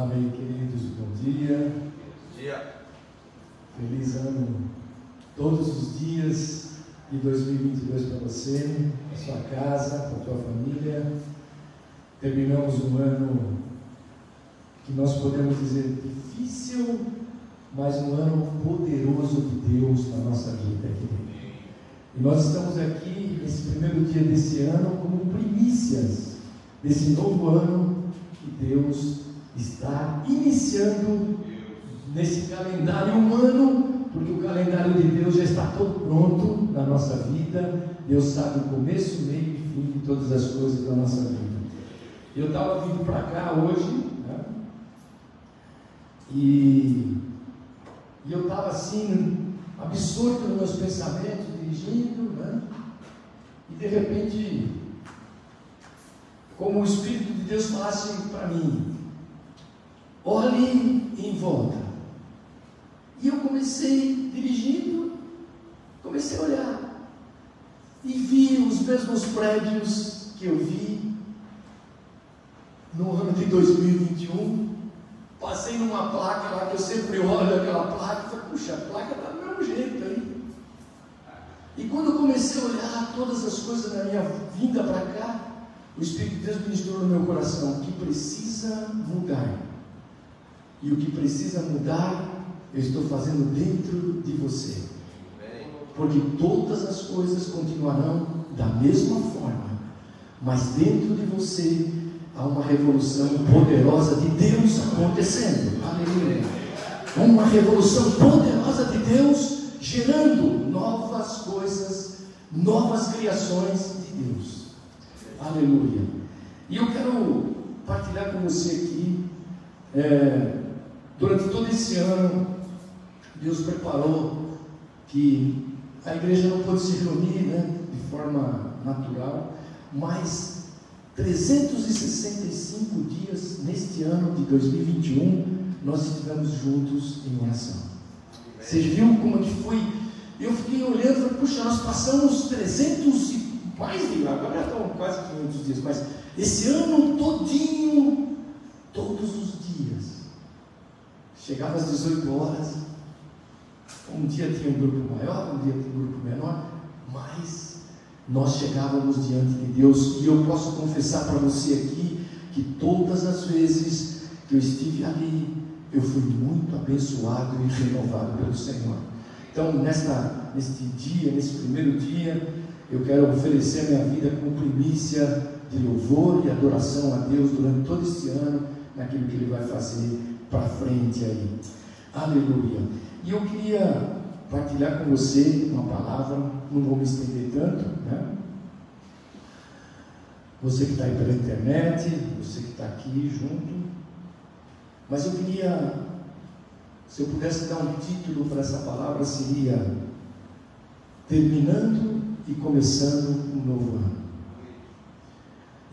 Amém, queridos. Bom dia. Bom dia. Feliz ano todos os dias de 2022 para você, para sua casa, para sua família. Terminamos um ano que nós podemos dizer difícil, mas um ano poderoso de Deus na nossa vida, querido. E nós estamos aqui nesse primeiro dia desse ano como primícias desse novo ano que Deus está iniciando nesse calendário humano, porque o calendário de Deus já está todo pronto na nossa vida. Deus sabe o começo, meio e fim de todas as coisas da nossa vida. Eu estava vindo para cá hoje, né? e, e eu estava assim, absorto nos meus pensamentos, dirigindo, né? e de repente, como o Espírito de Deus falasse para mim, olhe em volta. E eu comecei dirigindo, comecei a olhar. E vi os mesmos prédios que eu vi no ano de 2021. Passei numa placa lá que eu sempre olho aquela placa e falei, puxa, a placa está do mesmo jeito aí. E quando eu comecei a olhar todas as coisas na minha vinda para cá, o Espírito de Deus ministrou no meu coração que precisa mudar. E o que precisa mudar, eu estou fazendo dentro de você. Porque todas as coisas continuarão da mesma forma, mas dentro de você há uma revolução poderosa de Deus acontecendo. Aleluia. Uma revolução poderosa de Deus gerando novas coisas, novas criações de Deus. Aleluia. E eu quero partilhar com você aqui. É, Durante todo esse ano, Deus preparou que a igreja não pôde se reunir né, de forma natural, mas 365 dias neste ano de 2021 nós estivemos juntos em oração. Você viu como que foi? Eu fiquei olhando e falei, puxa, nós passamos 300 e mais de agora já estão quase 500 dias, mas esse ano todinho, todos os dias, Chegava às 18 horas, um dia tinha um grupo maior, um dia tinha um grupo menor, mas nós chegávamos diante de Deus e eu posso confessar para você aqui que todas as vezes que eu estive ali, eu fui muito abençoado e renovado pelo Senhor. Então, nesta, neste dia, nesse primeiro dia, eu quero oferecer minha vida como primícia de louvor e adoração a Deus durante todo este ano, naquilo que Ele vai fazer para frente aí. Aleluia. E eu queria partilhar com você uma palavra, não vou me estender tanto, né? Você que está aí pela internet, você que está aqui junto, mas eu queria, se eu pudesse dar um título para essa palavra, seria Terminando e Começando um Novo Ano.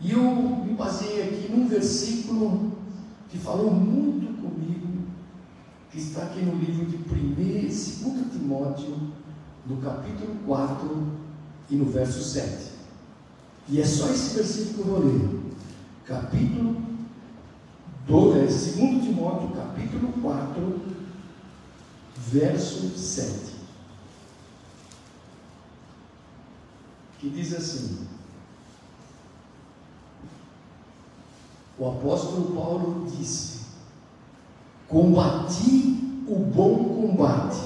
E eu me baseei aqui num versículo que falou muito que está aqui no livro de 1 e 2 Timóteo, no capítulo 4 e no verso 7. E é só esse versículo que eu vou ler. Capítulo 2, é, 2 Timóteo, capítulo 4, verso 7. Que diz assim: O apóstolo Paulo disse: Combati o bom combate,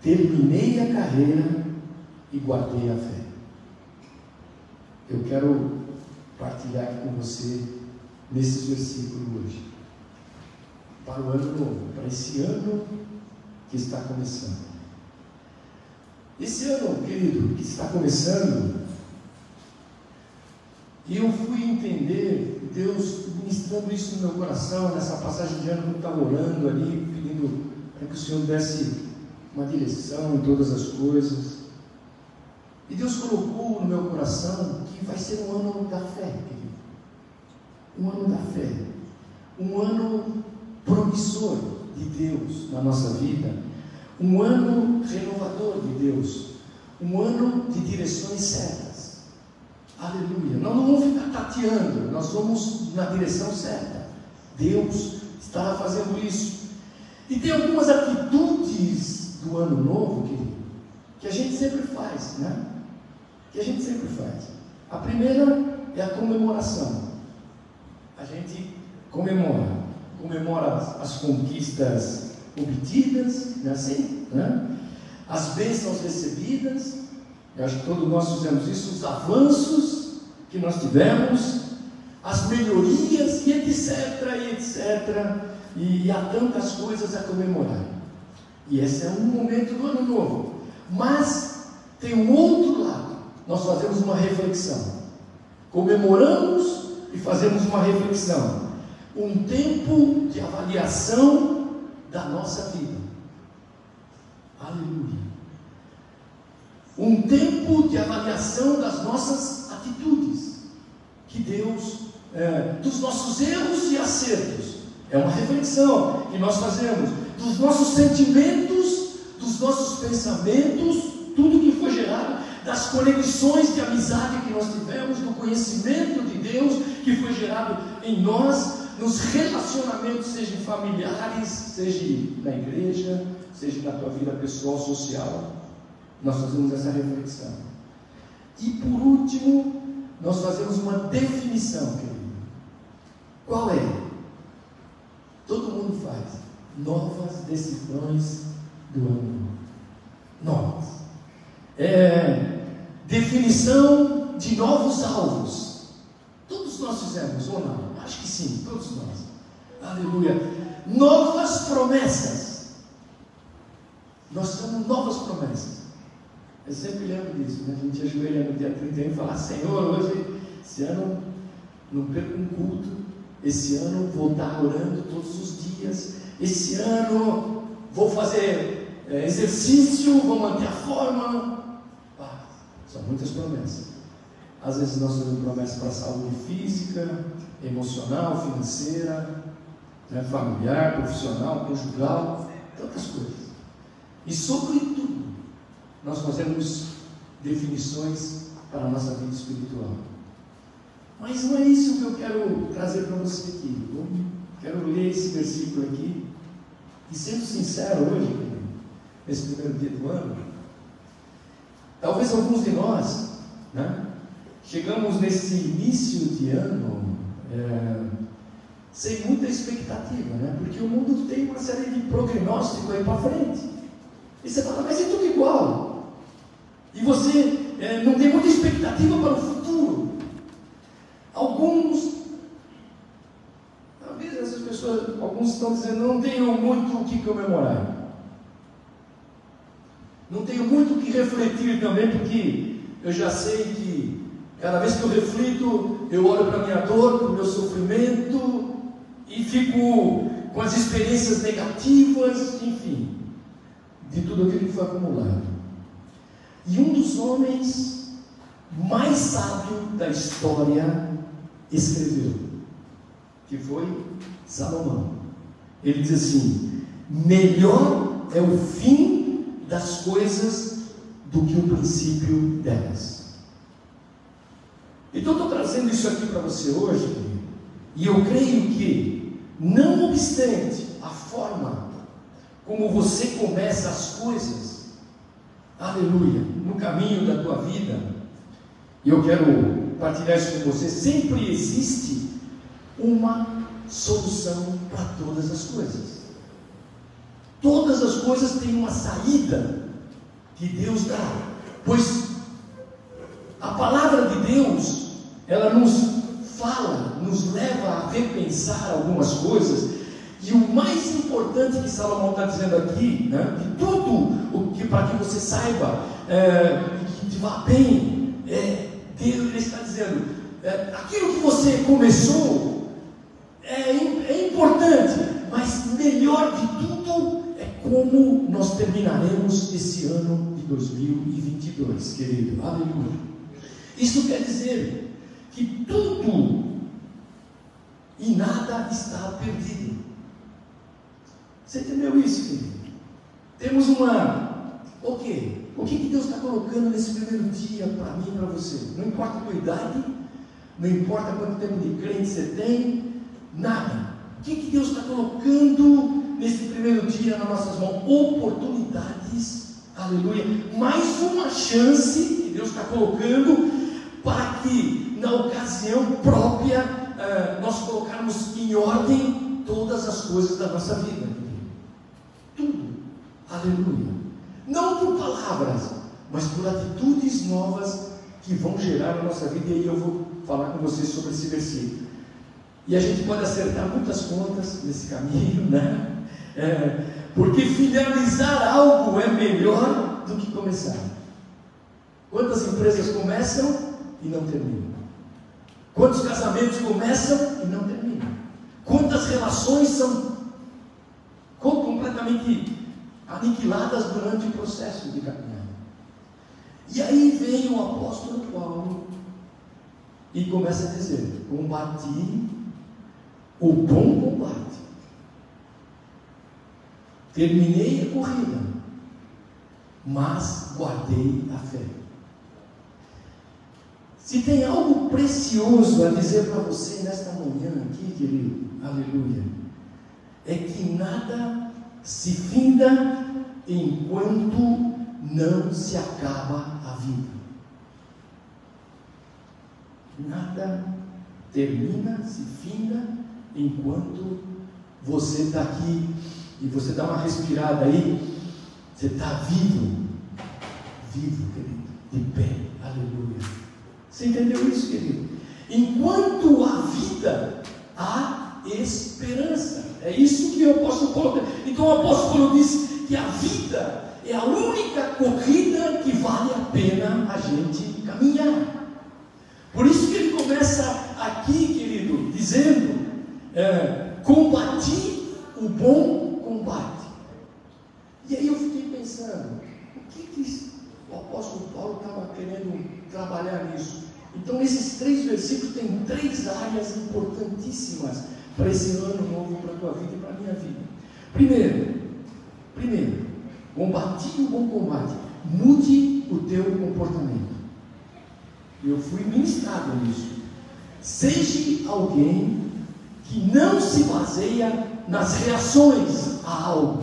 terminei a carreira e guardei a fé. Eu quero partilhar aqui com você nesses versículos hoje. Para o ano novo, para esse ano que está começando. Esse ano, querido, que está começando, eu fui entender Deus ministrando isso no meu coração, nessa passagem de ano que eu estava orando ali, pedindo para que o Senhor desse uma direção em todas as coisas. E Deus colocou no meu coração que vai ser um ano da fé, querido. Um ano da fé. Um ano promissor de Deus na nossa vida. Um ano renovador de Deus. Um ano de direções certas. Aleluia. Nós não vamos ficar tateando, nós vamos na direção certa. Deus estará fazendo isso. E tem algumas atitudes do ano novo, querido, que a gente sempre faz, né? Que a gente sempre faz. A primeira é a comemoração. A gente comemora, comemora as, as conquistas obtidas, não é assim? Né? As bênçãos recebidas, eu acho que todos nós fizemos isso, os avanços que nós tivemos, as melhorias e etc, e etc. E há tantas coisas a comemorar. E esse é um momento do ano novo. Mas tem um outro lado. Nós fazemos uma reflexão. Comemoramos e fazemos uma reflexão. Um tempo de avaliação da nossa vida. Aleluia. Um tempo de avaliação das nossas atitudes. Que Deus, é, dos nossos erros e acertos. É uma reflexão que nós fazemos. Dos nossos sentimentos, dos nossos pensamentos, tudo que foi gerado, das conexões de amizade que nós tivemos, do conhecimento de Deus que foi gerado em nós, nos relacionamentos, sejam familiares, seja na igreja, seja na tua vida pessoal, social. Nós fazemos essa reflexão. E por último, nós fazemos uma definição, querido. Qual é? Todo mundo faz. Novas decisões do ano. Novas. É, definição de novos alvos. Todos nós fizemos, ou não? Acho que sim, todos nós. Aleluia. Novas promessas. Nós temos novas promessas. Eu sempre lembro disso, né? A gente ajoelha no dia 31 e fala, Senhor, hoje, esse ano, não perco um culto, esse ano vou estar orando todos os dias, esse ano vou fazer é, exercício, vou manter a forma. Ah, são muitas promessas. Às vezes nós fazemos promessas para a saúde física, emocional, financeira, né, familiar, profissional, conjugal, tantas coisas. E sobretudo, nós fazemos definições para a nossa vida espiritual. Mas não é isso que eu quero trazer para você aqui. Eu quero ler esse versículo aqui. E sendo sincero hoje, nesse primeiro dia do ano, talvez alguns de nós, né, chegamos nesse início de ano é, sem muita expectativa, né? Porque o mundo tem uma série de prognósticos aí para frente. E você fala, mas é tudo igual. E você é, não tem muita expectativa para o futuro. Alguns, talvez essas pessoas, alguns estão dizendo, não tenho muito o que comemorar. Não tenho muito o que refletir também, porque eu já sei que cada vez que eu reflito, eu olho para a minha dor, para o meu sofrimento, e fico com as experiências negativas, enfim, de tudo aquilo que foi acumulado. E um dos homens mais sábios da história escreveu, que foi Salomão. Ele diz assim: melhor é o fim das coisas do que o princípio delas. Então, estou trazendo isso aqui para você hoje, e eu creio que, não obstante a forma como você começa as coisas, aleluia, no caminho da tua vida, e eu quero partilhar isso com você, sempre existe uma solução para todas as coisas. Todas as coisas têm uma saída que Deus dá, pois a palavra de Deus, ela nos fala, nos leva a repensar algumas coisas. E o mais importante que Salomão está dizendo aqui, né, de tudo o que para que você saiba é, que te vá bem, é, ele está dizendo, é, aquilo que você começou é, é importante, mas melhor de tudo é como nós terminaremos esse ano de 2022, querido. Aleluia. Isso quer dizer que tudo e nada está perdido. Você entendeu isso, querido? Temos uma. O quê? O que, que Deus está colocando nesse primeiro dia para mim e para você? Não importa a tua idade, não importa quanto tempo de crente você tem, nada. O que, que Deus está colocando nesse primeiro dia nas nossas mãos? Oportunidades, aleluia. Mais uma chance que Deus está colocando para que, na ocasião própria, uh, nós colocarmos em ordem todas as coisas da nossa vida. Aleluia. Não por palavras, mas por atitudes novas que vão gerar na nossa vida. E aí eu vou falar com vocês sobre esse versículo. E a gente pode acertar muitas contas nesse caminho, né? É, porque finalizar algo é melhor do que começar. Quantas empresas começam e não terminam? Quantos casamentos começam e não terminam? Quantas relações são completamente aniquiladas durante o processo de caminhada? E aí vem o apóstolo Paulo e começa a dizer: Combati o bom combate, terminei a corrida, mas guardei a fé. Se tem algo precioso a dizer para você nesta manhã aqui, querido, aleluia, é que nada se finda enquanto não se acaba a vida. Nada termina, se finda, enquanto você está aqui e você dá uma respirada aí, você está vivo, vivo, querido, de pé, aleluia. Você entendeu isso, querido? Enquanto há vida, há esperança. É isso que o apóstolo Paulo. Então o apóstolo Paulo diz que a vida é a única corrida que vale a pena a gente caminhar. Por isso que ele começa aqui, querido, dizendo: é, combati o bom combate. E aí eu fiquei pensando, o que, que o apóstolo Paulo estava querendo trabalhar nisso? Então, esses três versículos têm três áreas importantíssimas para esse ano novo, para a tua vida e para a minha vida. Primeiro, primeiro, combati o bom combate, mude o teu comportamento. Eu fui ministrado nisso. Seja alguém que não se baseia nas reações a algo.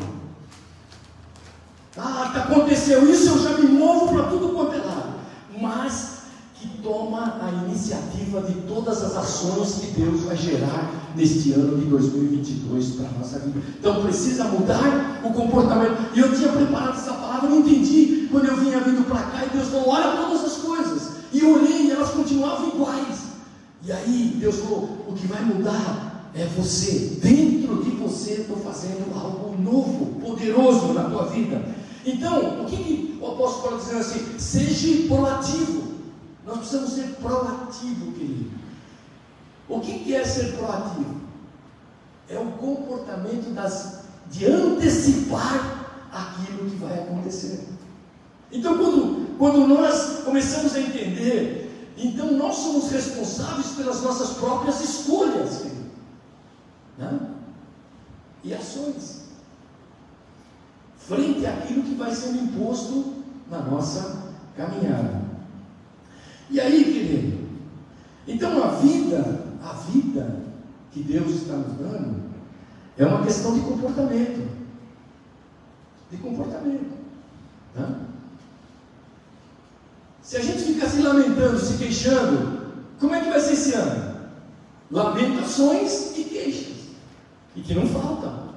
Ah, aconteceu isso, eu já me movo para tudo quanto é lado. Mas que toma a iniciativa de todas as ações que Deus vai gerar neste ano de 2022 para a nossa vida. Então precisa mudar o comportamento. E eu tinha preparado essa palavra, não entendi quando eu vinha vindo para cá e Deus falou: olha todas as coisas. E eu olhei e elas continuavam iguais. E aí Deus falou: o que vai mudar é você. Dentro de você estou fazendo algo novo, poderoso na tua vida. Então, o que, que o apóstolo Paulo dizendo assim? Seja proativo. Nós precisamos ser proativo, querido. O que, é ser proativo? É o comportamento das, de antecipar aquilo que vai acontecer. Então, quando, quando nós começamos a entender, então nós somos responsáveis pelas nossas próprias escolhas né? e ações, frente àquilo que vai sendo imposto na nossa caminhada. E aí, querido, então a vida, a vida que Deus está nos dando, é uma questão de comportamento. De comportamento. Né? Se a gente ficar se lamentando, se queixando, como é que vai ser esse ano? Lamentações e queixas. E que não faltam.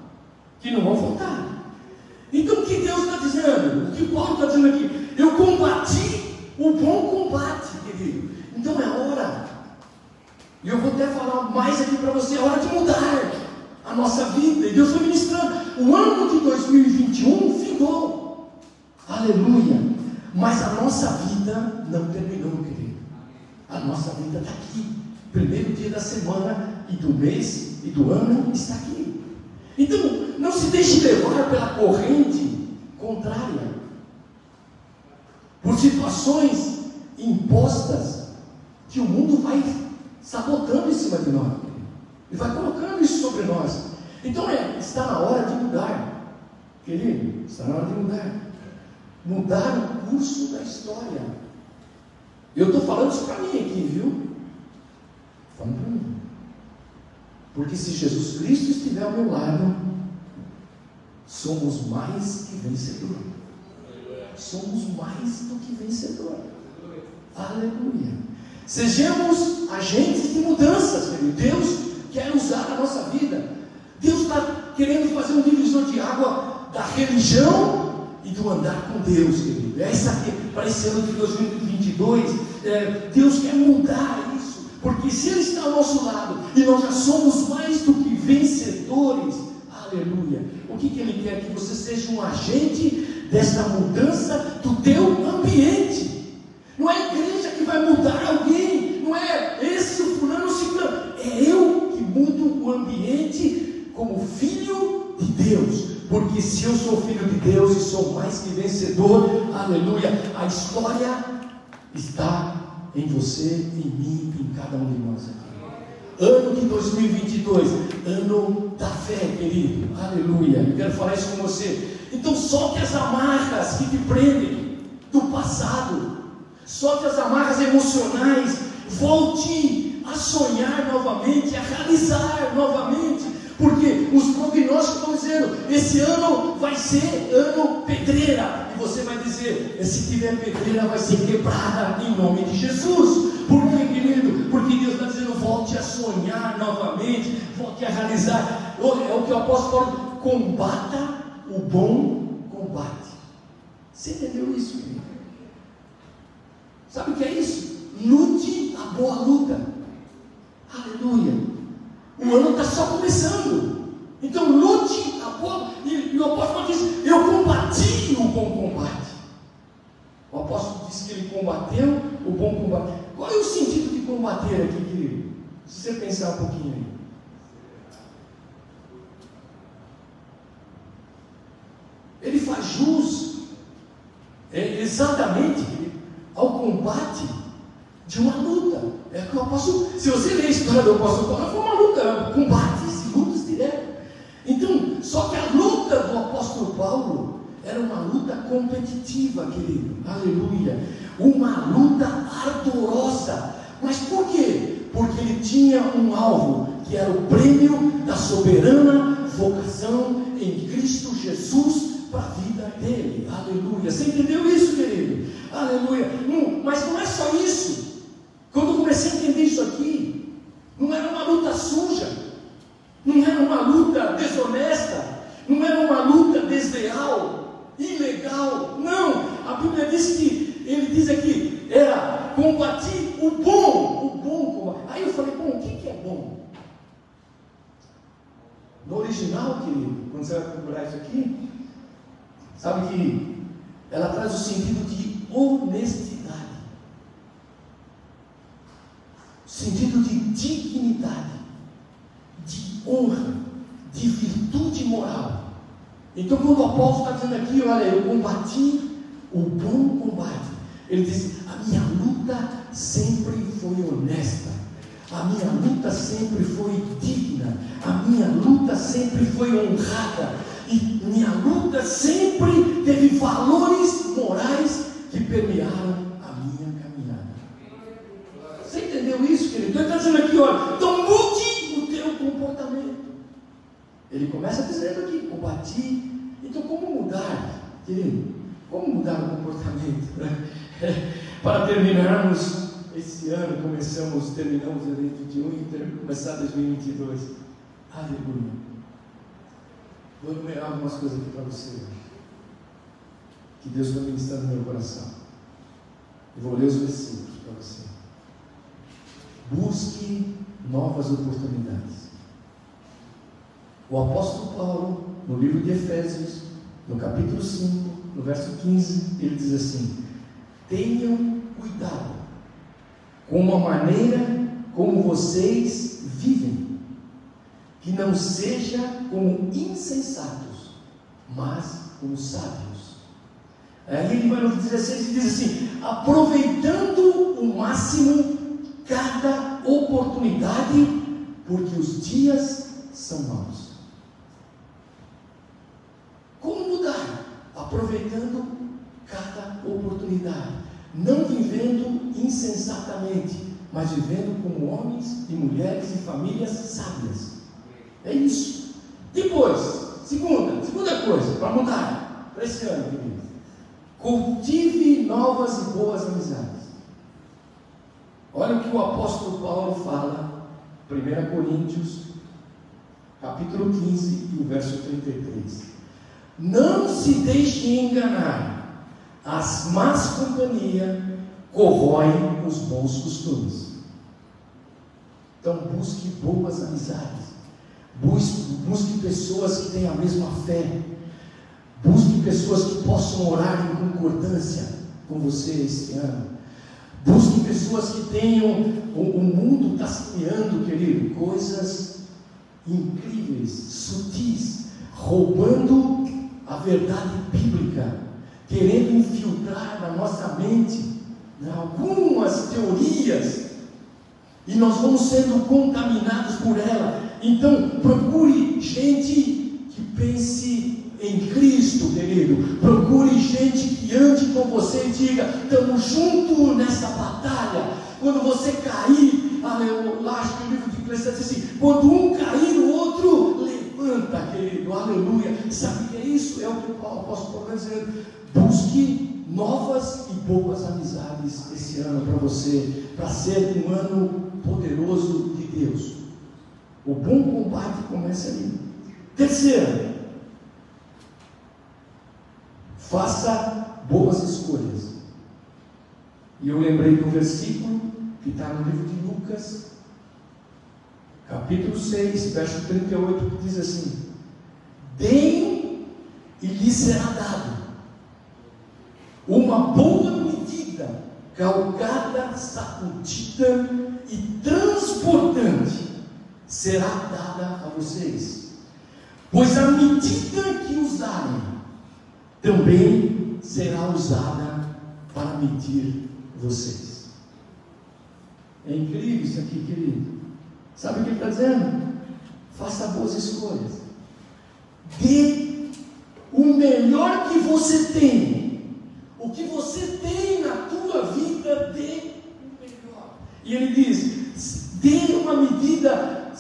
Que não vão faltar. Então o que Deus está dizendo? O que Paulo está dizendo aqui? Eu combati o bom combate, querido. Então é hora. E eu vou até falar mais aqui para você, é hora de mudar a nossa vida. E Deus foi ministrando. O ano de 2021 findou. Aleluia. Mas a nossa vida não terminou, querido. A nossa vida está aqui. Primeiro dia da semana e do mês e do ano está aqui. Então, não se deixe levar pela corrente contrária. Por situações impostas que o mundo vai sabotando em cima de nós. E vai colocando isso sobre nós. Então é, está na hora de mudar. Querido, está na hora de mudar mudar o curso da história. Eu estou falando isso para mim aqui, viu? Falando para mim. Porque se Jesus Cristo estiver ao meu lado, somos mais que vencedor. Somos mais do que vencedor. Aleluia. Sejamos agentes de mudanças, querido. Deus quer usar a nossa vida. Deus está querendo fazer um divisor de água da religião e do andar com Deus, querido. Essa aqui, para esse ano de 2022, é, Deus quer mudar isso. Porque se Ele está ao nosso lado e nós já somos mais do que vencedores, aleluia. O que, que Ele quer? Que você seja um agente dessa mudança do teu ambiente. Não é a igreja que vai mudar alguém, não é esse fulano ciclano, é eu que mudo o ambiente como filho de Deus. Porque se eu sou filho de Deus e sou mais que vencedor, aleluia, a história está em você, em mim, em cada um de nós aqui. Ano de 2022, ano da fé, querido. Aleluia. Eu quero falar isso com você. Então solte as amarras que te prendem do passado. Solte as amarras emocionais. Volte a sonhar novamente, a realizar novamente. Porque os prognósticos estão dizendo: esse ano vai ser ano pedreira. E você vai dizer: se tiver pedreira, vai ser quebrada em nome de Jesus. Por que, querido? Porque Deus está dizendo: volte a sonhar novamente, volte a realizar. É o que o apóstolo combata o bom combate. Você entendeu isso, querido? Sabe o que é isso? Lute a boa luta. Aleluia. O ano está só começando. Então lute a boa. E, e o apóstolo diz: Eu combati o bom combate. O apóstolo disse que ele combateu o bom combate. Qual é o sentido de combater aqui, querido? Se você pensar um pouquinho aí. Ele faz jus é, exatamente ao combate de uma luta. É que o apóstolo, se você ler a história do apóstolo Paulo, foi uma luta, combates, lutas diretas. Então, só que a luta do apóstolo Paulo era uma luta competitiva, querido. Aleluia. Uma luta ardorosa. Mas por quê? Porque ele tinha um alvo, que era o prêmio da soberana vocação em Cristo Jesus para a vida dele. Aleluia. Você entendeu isso, querido? Aleluia. Não, mas não é só isso. Quando eu comecei a entender isso aqui, não era uma luta suja, não era uma luta desonesta, não era uma luta desleal, ilegal. Não, a Bíblia diz que, ele diz aqui, era combater o bom, o bom. Aí eu falei, bom, o que é bom? No original, querido, quando você vai procurar isso aqui, sabe que ela traz o sentido de honestidade. sentido de dignidade, de honra, de virtude moral. Então, quando o apóstolo está dizendo aqui, olha, eu combati o bom combate, ele diz: a minha luta sempre foi honesta, a minha luta sempre foi digna, a minha luta sempre foi honrada, e minha luta sempre teve valores morais que permearam entendeu isso, querido? Então ele está dizendo aqui, olha, então mude o teu comportamento. Ele começa dizendo aqui, combati. Então como mudar, querido? Como mudar o comportamento? Né? Para terminarmos esse ano, começamos, terminamos o evento de um e começar 2022. Aleluia. Vou enumerar algumas coisas aqui para você Que Deus está ministrando no meu coração. Eu vou ler os versículos para você. Busque novas oportunidades. O apóstolo Paulo, no livro de Efésios, no capítulo 5, no verso 15, ele diz assim: Tenham cuidado com a maneira como vocês vivem, que não seja como insensatos, mas como sábios. Aí ele vai no 16 e diz assim: aproveitando o máximo cada oportunidade, porque os dias são maus. Como mudar? Aproveitando cada oportunidade, não vivendo insensatamente, mas vivendo como homens e mulheres e famílias sábias. É isso. Depois, segunda, segunda coisa, para mudar, para esse ano, querido. Cultive novas e boas amizades. Olha o que o apóstolo Paulo fala, 1 Coríntios, capítulo 15 e o verso 33. Não se deixe enganar, as más companhias corroem os bons costumes. Então busque boas amizades, busque, busque pessoas que tenham a mesma fé, busque pessoas que possam orar em concordância com você este ano. Busque pessoas que tenham, o, o mundo está semeando, querido, coisas incríveis, sutis, roubando a verdade bíblica, querendo infiltrar na nossa mente né, algumas teorias e nós vamos sendo contaminados por ela. Então, procure gente que pense em Cristo, querido. Procure gente que ande com você e diga: estamos juntos nessa batalha. Quando você cair, aleluia, acho que o livro de Eclesiastes diz assim: quando um cair, o outro levanta, querido, aleluia. Sabe o que é isso? É o que o apóstolo Paulo está dizendo. Busque novas e boas amizades esse ano para você, para ser um ano poderoso de Deus. O bom combate começa ali. Terceiro, faça boas escolhas. E eu lembrei do versículo que está no livro de Lucas, capítulo 6, verso 38, que diz assim: Deem e lhe será dado uma boa medida, calcada, sacudida e transportante será dada a vocês. Pois a medida que usarem também será usada para medir vocês. É incrível isso aqui, querido. Sabe o que ele está dizendo? Faça boas escolhas. Dê o melhor que você tem. O que você tem na tua vida, dê o melhor. E ele diz: dê uma medida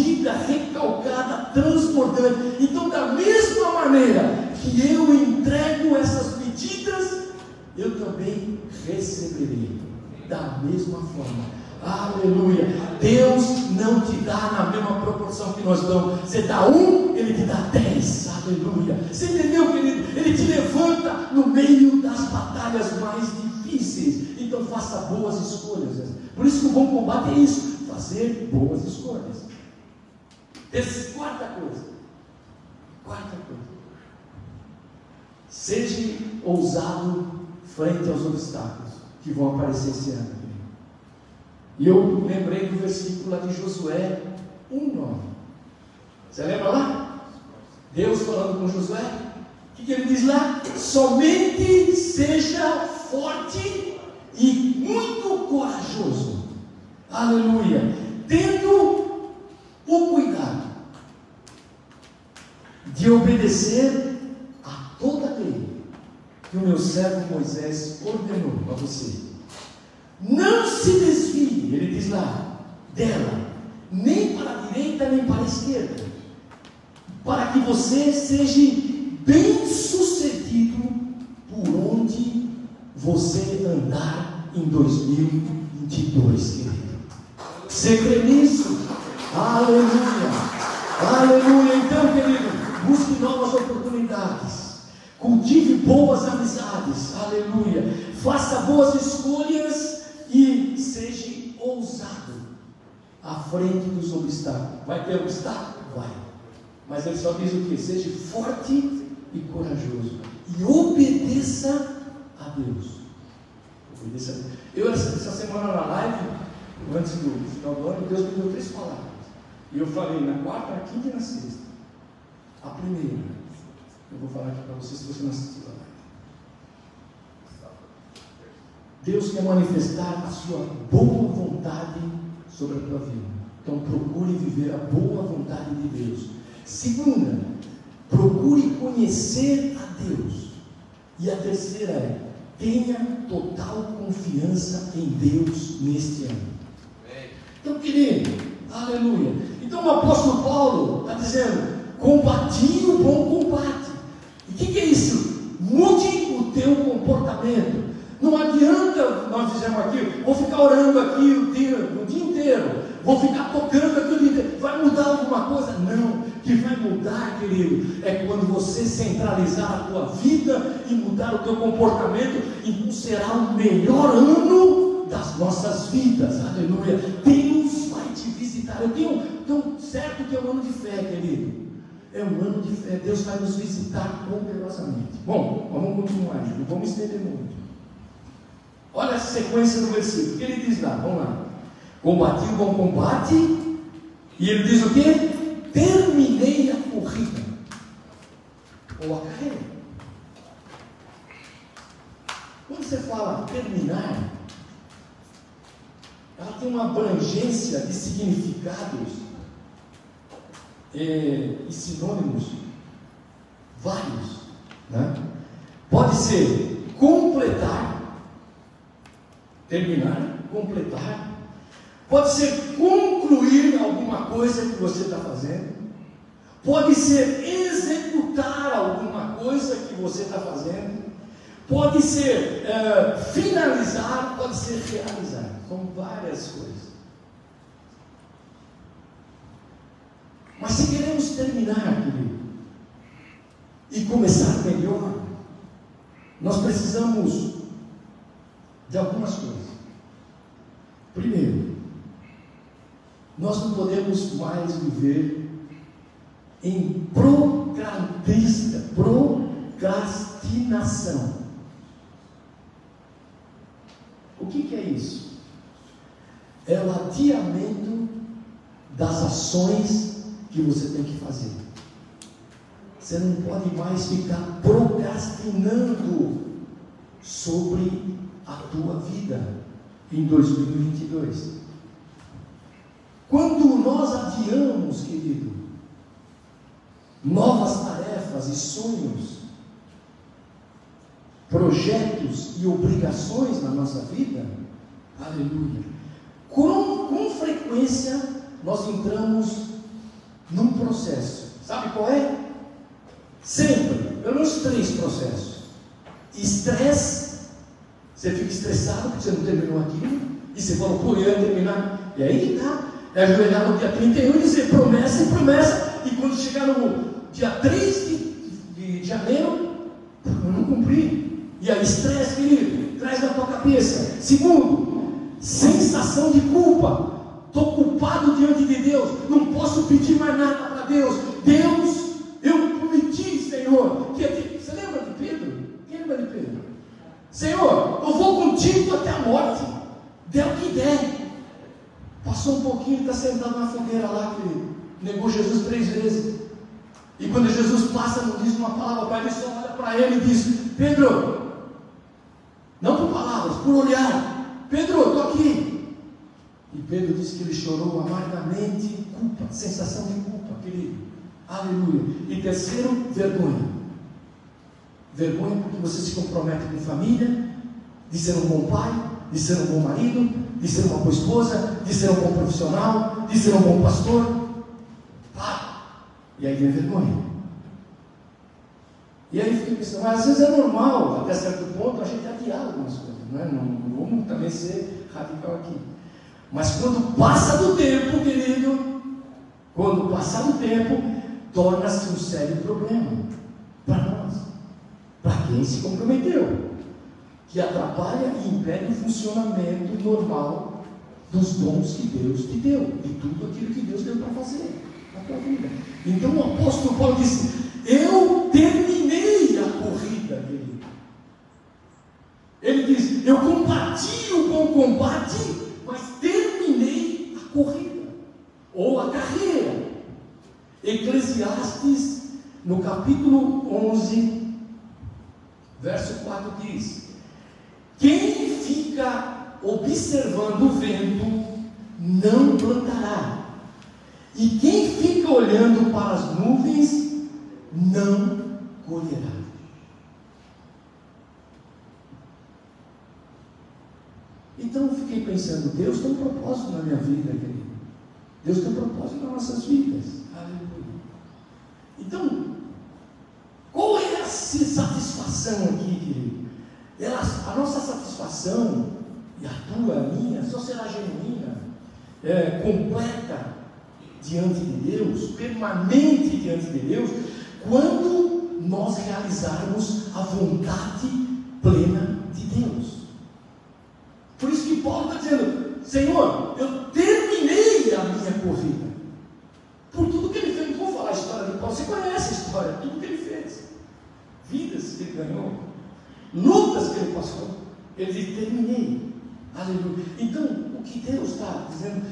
sacudida, recalcada, transbordante. Então, da mesma maneira que eu entrego essas medidas, eu também receberei. Da mesma forma. Aleluia. Deus não te dá na mesma proporção que nós damos. Você dá um, Ele te dá dez. Aleluia. Você entendeu, querido? Ele te levanta no meio das batalhas mais difíceis. Então faça boas escolhas. Por isso que o bom combate é isso: fazer boas escolhas. Essa quarta coisa. Quarta coisa. Seja ousado frente aos obstáculos que vão aparecer esse ano. E eu lembrei do versículo lá de Josué 1,9. Você lembra lá? Deus falando com Josué. O que, que ele diz lá? Somente seja forte e muito corajoso. Aleluia. Tendo o cuidado de obedecer a toda lei que o meu servo Moisés ordenou a você não se desvie, ele diz lá, dela, nem para a direita nem para a esquerda, para que você seja bem sucedido por onde você andar em 2022, querido. Você crê nisso? Aleluia! Aleluia! Então, querido, busque novas oportunidades. Cultive boas amizades. Aleluia! Faça boas escolhas e seja ousado à frente dos obstáculos. Vai ter obstáculo? Vai. Mas ele só diz o que? Seja forte e corajoso. E obedeça a Deus. Obedeça a Deus. Eu, essa, essa semana na live, antes do final do ano, Deus me deu três palavras. E eu falei na quarta, na quinta e na sexta. A primeira, eu vou falar aqui para vocês se você não assistiu a live. Deus quer manifestar a sua boa vontade sobre a tua vida. Então procure viver a boa vontade de Deus. Segunda, procure conhecer a Deus. E a terceira é, tenha total confiança em Deus neste ano. Então, querido, aleluia. Então o apóstolo Paulo está dizendo: combati o bom combate. E o que, que é isso? Mude o teu comportamento. Não adianta nós dizemos aqui, vou ficar orando aqui o dia, o dia inteiro, vou ficar tocando aqui o dia inteiro. Vai mudar alguma coisa? Não. O que vai mudar, querido, é quando você centralizar a tua vida e mudar o teu comportamento, então será o melhor ano das nossas vidas. Aleluia. Deus vai te visitar. Eu tenho certo que é um ano de fé, querido. É um ano de fé. Deus vai nos visitar poderosamente. Bom, vamos continuar, não vamos estender muito. Olha a sequência do versículo. O que ele diz lá? Vamos lá. Combati o bom combate. E ele diz o que? Terminei a corrida. Ou a carreira. Quando você fala terminar, ela tem uma abrangência de significados é, e sinônimos vários. Né? Pode ser completar terminar, completar. Pode ser concluir alguma coisa que você está fazendo. Pode ser executar alguma coisa que você está fazendo. Pode ser é, finalizar, pode ser realizar. São várias coisas. Mas se queremos terminar, querido, e começar melhor, nós precisamos de algumas coisas. Primeiro, nós não podemos mais viver em procrastinação. O que, que é isso? É o adiamento das ações que você tem que fazer. Você não pode mais ficar procrastinando sobre a tua vida em 2022. Quando nós adiamos, querido, novas tarefas e sonhos, projetos e obrigações na nossa vida, aleluia, com, com frequência nós entramos num processo. Sabe qual é? Sempre, pelo menos três processos: estresse, você fica estressado porque você não terminou aquilo. E você falou, pô, eu ia terminar. E aí está. É ajoelhar no dia 31 e dizer promessa e promessa. E quando chegar no dia 3 de, de janeiro, eu não cumpri. E aí, estresse, querido, traz na tua cabeça. Segundo, sensação de culpa. Estou culpado diante de Deus. Não posso pedir mais nada para Deus. Deus, eu prometi, Senhor. Que, você lembra de Pedro? Quem lembra de Pedro? Senhor, eu vou contigo até a morte. Dê o que der. Passou um pouquinho, está sentado na fogueira lá que negou Jesus três vezes. E quando Jesus passa, não diz uma palavra para ele, só olha para ele e diz: Pedro, não por palavras, por olhar. Pedro, estou aqui. E Pedro disse que ele chorou amargamente, culpa, sensação de culpa, querido. Aleluia. E terceiro, vergonha. Vergonha porque você se compromete com família, de ser um bom pai, de ser um bom marido, de ser uma boa esposa, de ser um bom profissional, de ser um bom pastor. Pá! E aí vem vergonha. E aí fica pensando, mas às vezes é normal, até certo ponto, a gente adiar algumas coisas, não, é? não, não vamos também ser radical aqui. Mas quando passa do tempo, querido, quando passar do tempo, torna-se um sério problema para nós para quem se comprometeu, que atrapalha e impede o funcionamento normal dos dons que Deus te deu, de tudo aquilo que Deus deu para fazer na tua vida. Então o apóstolo Paulo disse: Eu terminei a corrida dele. Ele diz: Eu combati o bom combate, mas a corrida, ou a carreira. Eclesiastes, no capítulo 11, Verso 4 diz: Quem fica observando o vento não plantará, e quem fica olhando para as nuvens não colherá. Então eu fiquei pensando, Deus tem um propósito na minha vida, querido. Deus tem um propósito nas nossas vidas. Aleluia. Então, qual é a satisfação aqui, querido? Ela, a nossa satisfação, e a tua, a minha, só será genuína, é, completa diante de Deus, permanente diante de Deus, quando nós realizarmos a vontade plena. Paulo está dizendo: Senhor, eu terminei a minha corrida. Por tudo que ele fez, não vou falar a história de Paulo, você conhece a história, tudo que ele fez, vidas que ele ganhou, lutas que ele passou. Ele diz: terminei. Aleluia. Então, o que Deus está dizendo,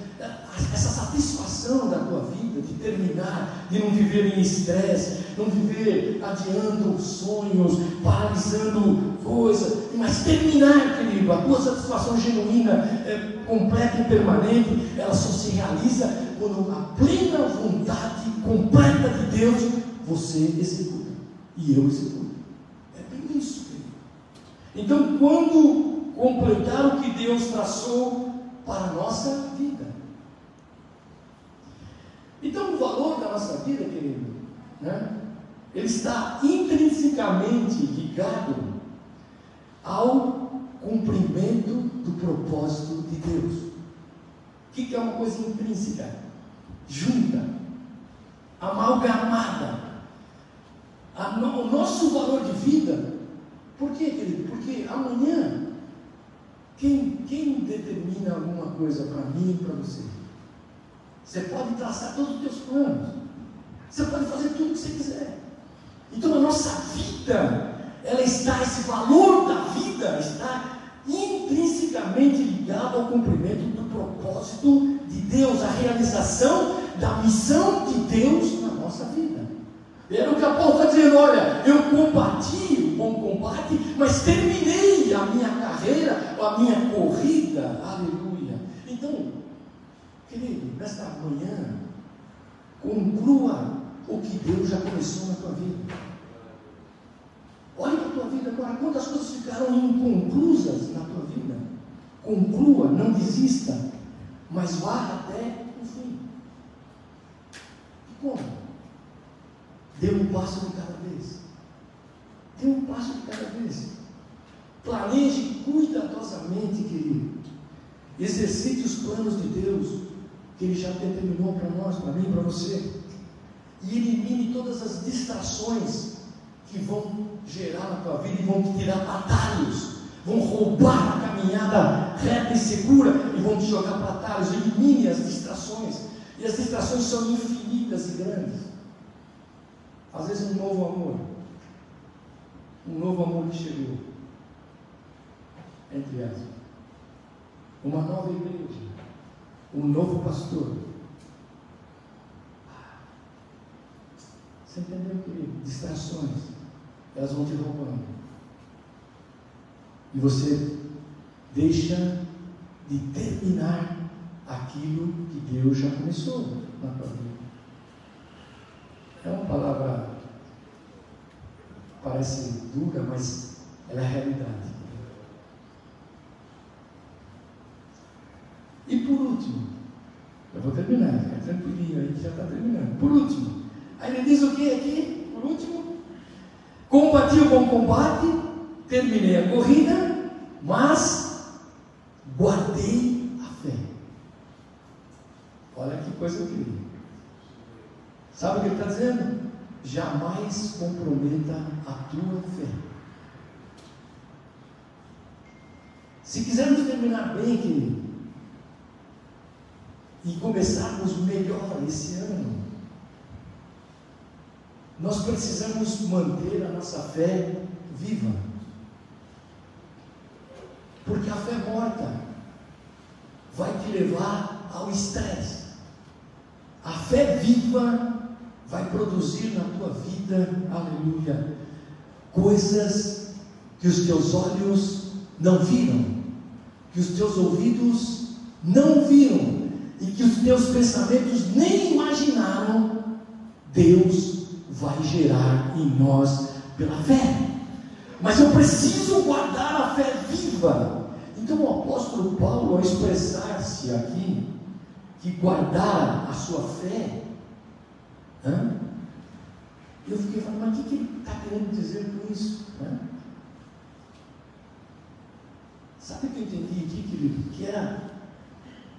essa satisfação da tua vida, de terminar, de não viver em estresse, não viver adiando sonhos, paralisando coisas, mas terminar, querido, a tua satisfação genuína, é, completa e permanente, ela só se realiza quando a plena vontade completa de Deus você executa e eu executo. É bem isso, querido. Então, quando completar o que Deus traçou para a nossa vida. Então, o valor da nossa vida, querido, né, ele está intrinsecamente ligado ao cumprimento do propósito de Deus. O que é uma coisa intrínseca? Junta, amalgamada. o nosso valor de vida, por quê, querido? Porque amanhã quem, quem determina alguma coisa para mim e para você? Você pode traçar todos os teus planos. Você pode fazer tudo o que você quiser. Então a nossa vida, ela está, esse valor da vida está intrinsecamente ligado ao cumprimento do propósito de Deus, a realização da missão de Deus na nossa vida. Era o que a Paulo está dizendo, olha, eu combati o bom combate, mas terminei a minha carreira, a minha corrida, aleluia. Então, querido, nesta manhã, conclua o que Deus já começou na tua vida. Olha para a tua vida agora, quantas coisas ficaram inconclusas na tua vida. Conclua, não desista, mas vá até o fim. E como? Dê um passo de cada vez. Dê um passo de cada vez. Planeje cuidadosamente, querido. Exercite os planos de Deus que Ele já determinou para nós, para mim, para você. E elimine todas as distrações que vão gerar na tua vida e vão te tirar atalhos, vão roubar a caminhada reta e segura e vão te jogar para atalhos. Elimine as distrações. E as distrações são infinitas e grandes. Às vezes um novo amor. Um novo amor que chegou. Entre aspas. Uma nova igreja. Um novo pastor. Você entendeu, querido? Distrações. Elas vão te roubando. E você deixa de terminar aquilo que Deus já começou na tua vida. É uma palavra parece dura, mas ela é a realidade. E por último, eu vou terminar, fica tranquilinho aí que já está terminando. Por último, ele diz o que aqui? Por último, combati o bom combate, terminei a corrida, mas guardei a fé. Olha que coisa incrível. Sabe o que ele está dizendo? Jamais comprometa a tua fé. Se quisermos terminar bem, querido, e começarmos melhor esse ano, nós precisamos manter a nossa fé viva. Porque a fé morta vai te levar ao estresse. A fé viva vai produzir na tua vida, aleluia, coisas que os teus olhos não viram, que os teus ouvidos não viram e que os teus pensamentos nem imaginaram, Deus vai gerar em nós pela fé. Mas eu preciso guardar a fé viva. Então o apóstolo Paulo, ao expressar-se aqui, que guardar a sua fé. Hã? Eu fiquei falando, mas o que, ele está querendo dizer com isso? Hã? Sabe o que eu entendi aqui, querido? Que era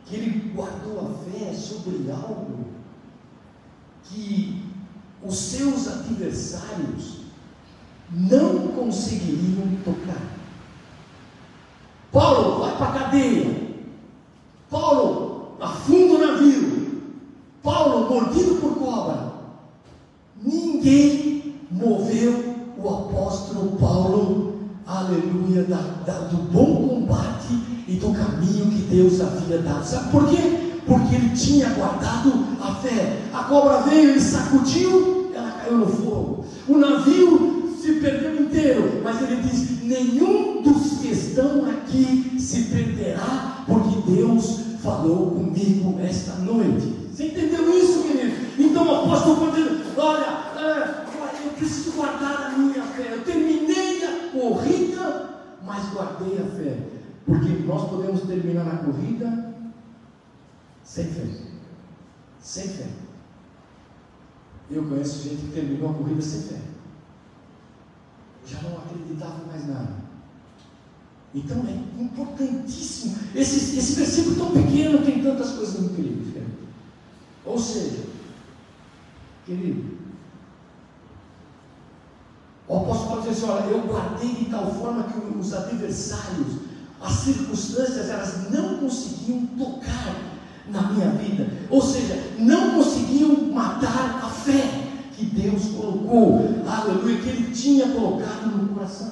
que ele guardou a fé sobre algo que os seus adversários não conseguiriam tocar. Paulo, vai para a cadeia. Paulo, afunda o navio. Paulo, mordido por cobra. Ninguém moveu o apóstolo Paulo, aleluia, da, da, do bom combate e do caminho que Deus havia dado. Sabe por quê? Porque ele tinha guardado a fé. A cobra veio e sacudiu, ela caiu no fogo. O navio se perdeu inteiro, mas ele diz: nenhum dos que estão aqui se perderá, porque Deus falou comigo esta noite. Você entendeu isso, querido? Então o apóstolo diz: olha, eu preciso guardar a minha fé. Eu terminei a corrida, mas guardei a fé. Porque nós podemos terminar a corrida sem fé. Sem fé. Eu conheço gente que terminou a corrida sem fé. Já não acreditava mais nada. Então é importantíssimo. Esse, esse versículo tão pequeno tem tantas coisas incríveis. Querido. Ou seja, querido, o apóstolo diz assim: olha, eu guardei de tal forma que os adversários, as circunstâncias, elas não conseguiam tocar na minha vida. Ou seja, não conseguiam matar a fé que Deus colocou, aleluia, que Ele tinha colocado no coração.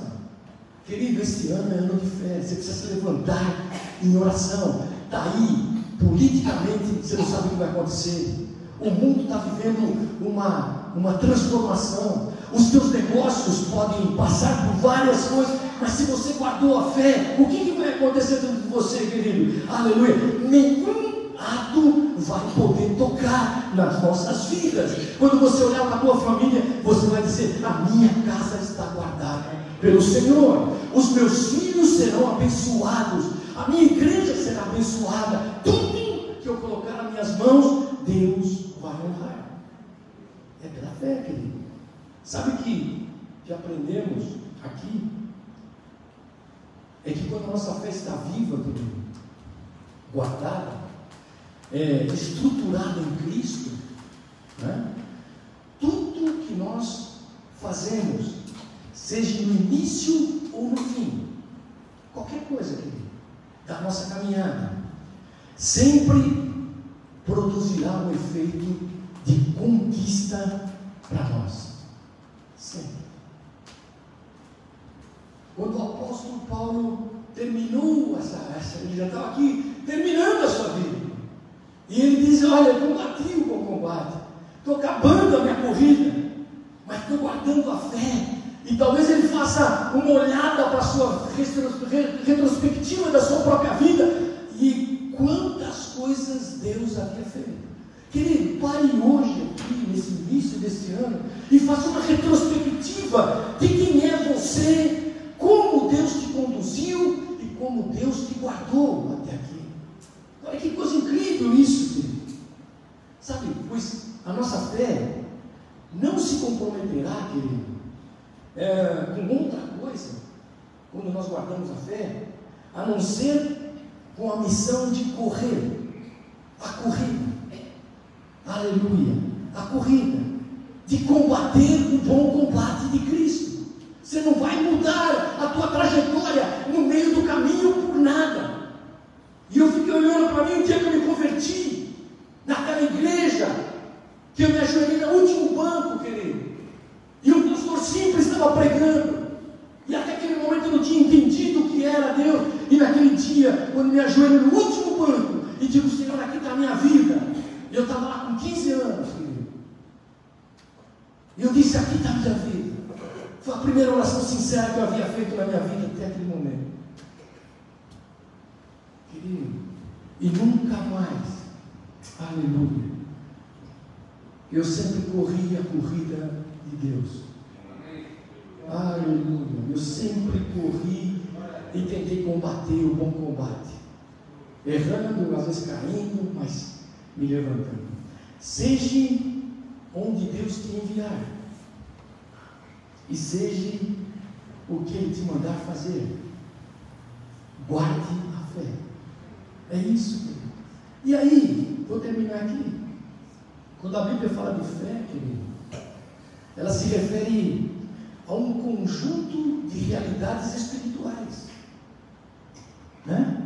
Querido, esse ano é ano de fé, você precisa se levantar em oração. Está aí, politicamente, você não sabe o que vai acontecer. O mundo está vivendo uma, uma transformação. Os teus negócios podem passar por várias coisas, mas se você guardou a fé, o que, que vai acontecer dentro de você, querido? Aleluia. Nenhum ato vai poder tocar nas nossas vidas. Quando você olhar para a tua família, você vai dizer: A minha casa está guardada pelo Senhor. Os meus filhos serão abençoados. A minha igreja será abençoada. Tudo que eu colocar nas minhas mãos, Deus vai honrar. É pela fé, querido. Sabe que, que aprendemos aqui? É que quando a nossa fé está viva, querido, guardada, é, em Cristo, né? tudo que nós fazemos, seja no início ou no fim, qualquer coisa, querido, da nossa caminhada, sempre produzirá um efeito de conquista para nós. Sempre. Quando o apóstolo Paulo terminou essa, essa ele já estava aqui terminando a sua vida. E ele diz: Olha, eu combati o bom combate, estou acabando a minha corrida, mas estou guardando a fé. E talvez ele faça uma olhada para a sua retrospectiva da sua própria vida e quantas coisas Deus havia feito. Querido, pare hoje aqui, nesse início desse ano, e faça uma retrospectiva de quem é você, como Deus te conduziu e como Deus te guardou até aqui. Olha que coisa incrível isso, querido. Sabe, pois a nossa fé não se comprometerá, querido, é, com outra coisa, quando nós guardamos a fé, a não ser com a missão de correr a corrida. Aleluia! A corrida de combater o bom combate de Cristo. Você não vai mudar a tua trajetória no meio do caminho por nada. E eu fiquei olhando para mim um dia que eu me converti, naquela igreja, que eu me ajoelhei no último banco, querido. E um pastor simples estava pregando. E até aquele momento eu não tinha entendido o que era Deus. E naquele dia, quando me ajoelho no último banco e digo, Senhor, aqui está a minha vida. Eu estava lá com 15 anos, querido. E eu disse, aqui está a minha vida. Foi a primeira oração sincera que eu havia feito na minha vida até aquele momento. Querido, e nunca mais, aleluia, eu sempre corri a corrida de Deus. Aleluia, eu sempre corri e tentei combater o bom combate, errando, às vezes caindo, mas me levantando. Seja onde Deus te enviar, e seja o que Ele te mandar fazer, guarde a fé. É isso, querido. E aí, vou terminar aqui. Quando a Bíblia fala de fé, querido, ela se refere a um conjunto de realidades espirituais, né?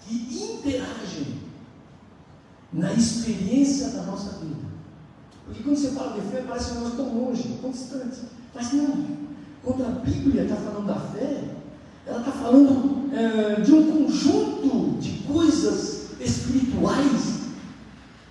que interagem na experiência da nossa vida. Porque quando você fala de fé, parece que nós estamos longe, tão distante. Mas não. Quando a Bíblia está falando da fé, ela está falando é, de um conjunto de coisas espirituais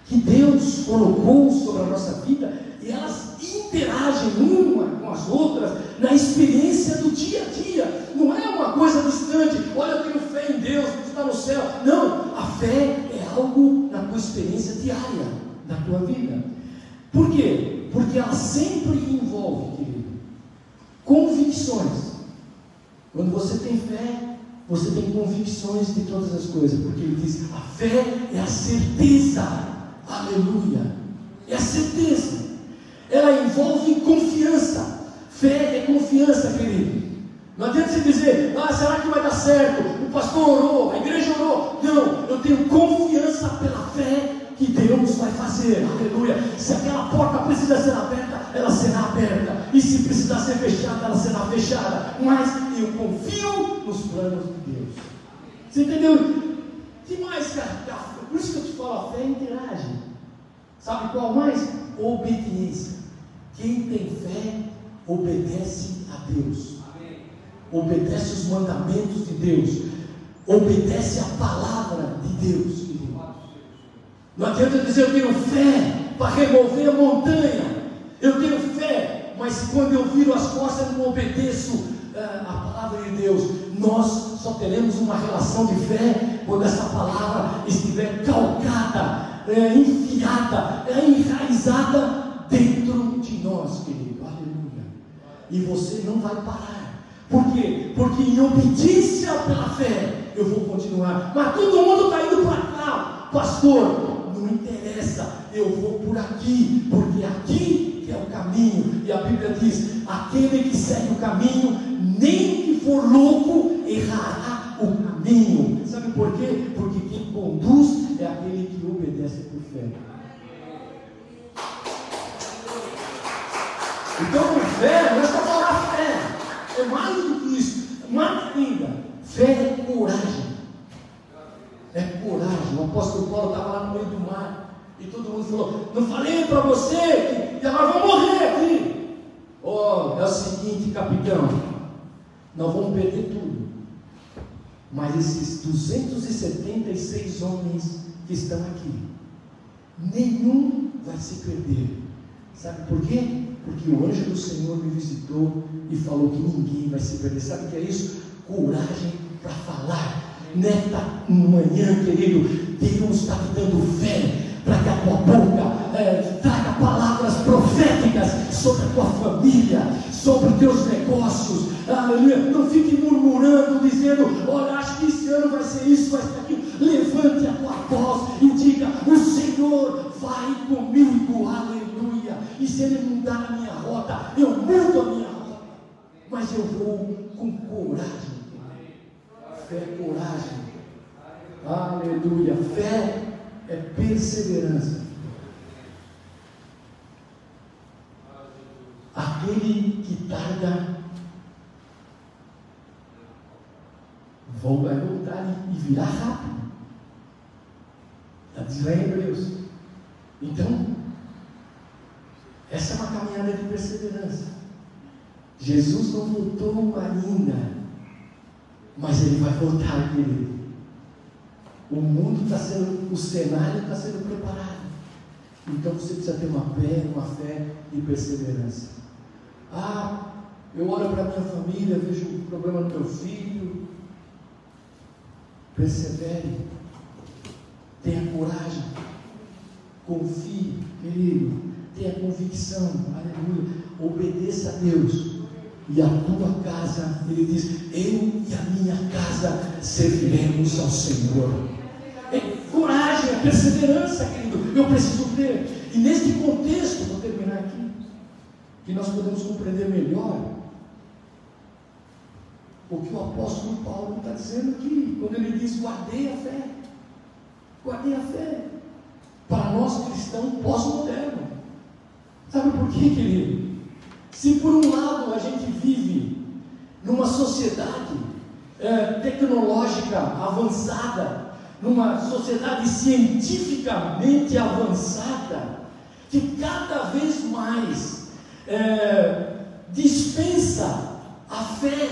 que Deus colocou sobre a nossa vida e elas interagem uma com as outras na experiência do dia a dia. Não é uma coisa distante, olha, eu tenho fé em Deus, está no céu. Não, a fé é algo na tua experiência diária da tua vida. Por quê? Porque ela sempre envolve, querido, convicções. Quando você tem fé, você tem convicções de todas as coisas, porque ele diz: a fé é a certeza Aleluia. É a certeza. Ela envolve confiança. Fé é confiança, querido. Não adianta você dizer, ah, será que vai dar certo? O pastor orou, a igreja orou. Não, eu tenho confiança pela fé que Deus vai fazer. Aleluia. Se aquela porta precisa ser aberta, ela será aberta. E se precisar ser fechada, ela será fechada. Mas eu confio nos planos de Deus. Você entendeu? Que mais, cara? Por isso que eu te falo, a fé interage. Sabe qual mais? Obediência. Quem tem fé obedece a Deus. Obedece os mandamentos de Deus. Obedece a palavra de Deus. Não adianta dizer eu tenho fé para remover a montanha. Eu tenho fé, mas quando eu viro as costas eu não obedeço a palavra de Deus. Nós só teremos uma relação de fé quando essa palavra estiver calcada, é, enfiada, é, enraizada dentro de nós, querido. Aleluia. E você não vai parar. Por quê? Porque em obediência pela fé, eu vou continuar. Mas todo mundo está indo para cá, pastor. Não interessa, eu vou por aqui, porque aqui que é o caminho. E a Bíblia diz: aquele que segue o caminho, nem que for louco, errará o caminho. Sabe por quê? Porque quem conduz é aquele que obedece por fé. Então, fé não é só falar fé, é mais do que isso, mais ainda, fé é coragem. É coragem. O apóstolo Paulo estava lá no meio do mar e todo mundo falou: Não falei para você que agora vou morrer aqui. Oh, é o seguinte, capitão, nós vamos perder tudo. Mas esses 276 homens que estão aqui, nenhum vai se perder. Sabe por quê? Porque o anjo do Senhor me visitou e falou que ninguém vai se perder. Sabe o que é isso? Coragem para falar. Nesta manhã, querido, Deus está te dando fé que a tua boca é, traga palavras proféticas sobre a tua família, sobre os teus negócios, aleluia. Não fique murmurando, dizendo: Olha, acho que esse ano vai ser isso, vai ser aquilo. Levante a tua voz e diga: O Senhor vai comigo, aleluia. E se Ele mudar a minha rota, eu mudo a minha rota, mas eu vou com coragem. Fé, coragem. Aleluia. Fé é perseverança. Aquele que tarda vai voltar e virá rápido. Está dizendo em Hebreus. Então, essa é uma caminhada de perseverança. Jesus não voltou ainda, mas ele vai voltar, querido. O mundo está sendo, o cenário está sendo preparado. Então você precisa ter uma fé, uma fé e perseverança. Ah, eu olho para a minha família, vejo um problema no meu filho. Persevere. Tenha coragem. Confie, querido. Tenha convicção. Aleluia. Obedeça a Deus. E a tua casa, ele diz: Eu e a minha casa serviremos ao Senhor. Perseverança, querido. Eu preciso crer. E neste contexto, vou terminar aqui, que nós podemos compreender melhor o que o apóstolo Paulo está dizendo aqui, quando ele diz: guardei a fé. Guardei a fé. Para nós cristãos pós-modernos. Sabe por quê, querido? Se por um lado a gente vive numa sociedade é, tecnológica avançada, numa sociedade cientificamente avançada, que cada vez mais é, dispensa a fé.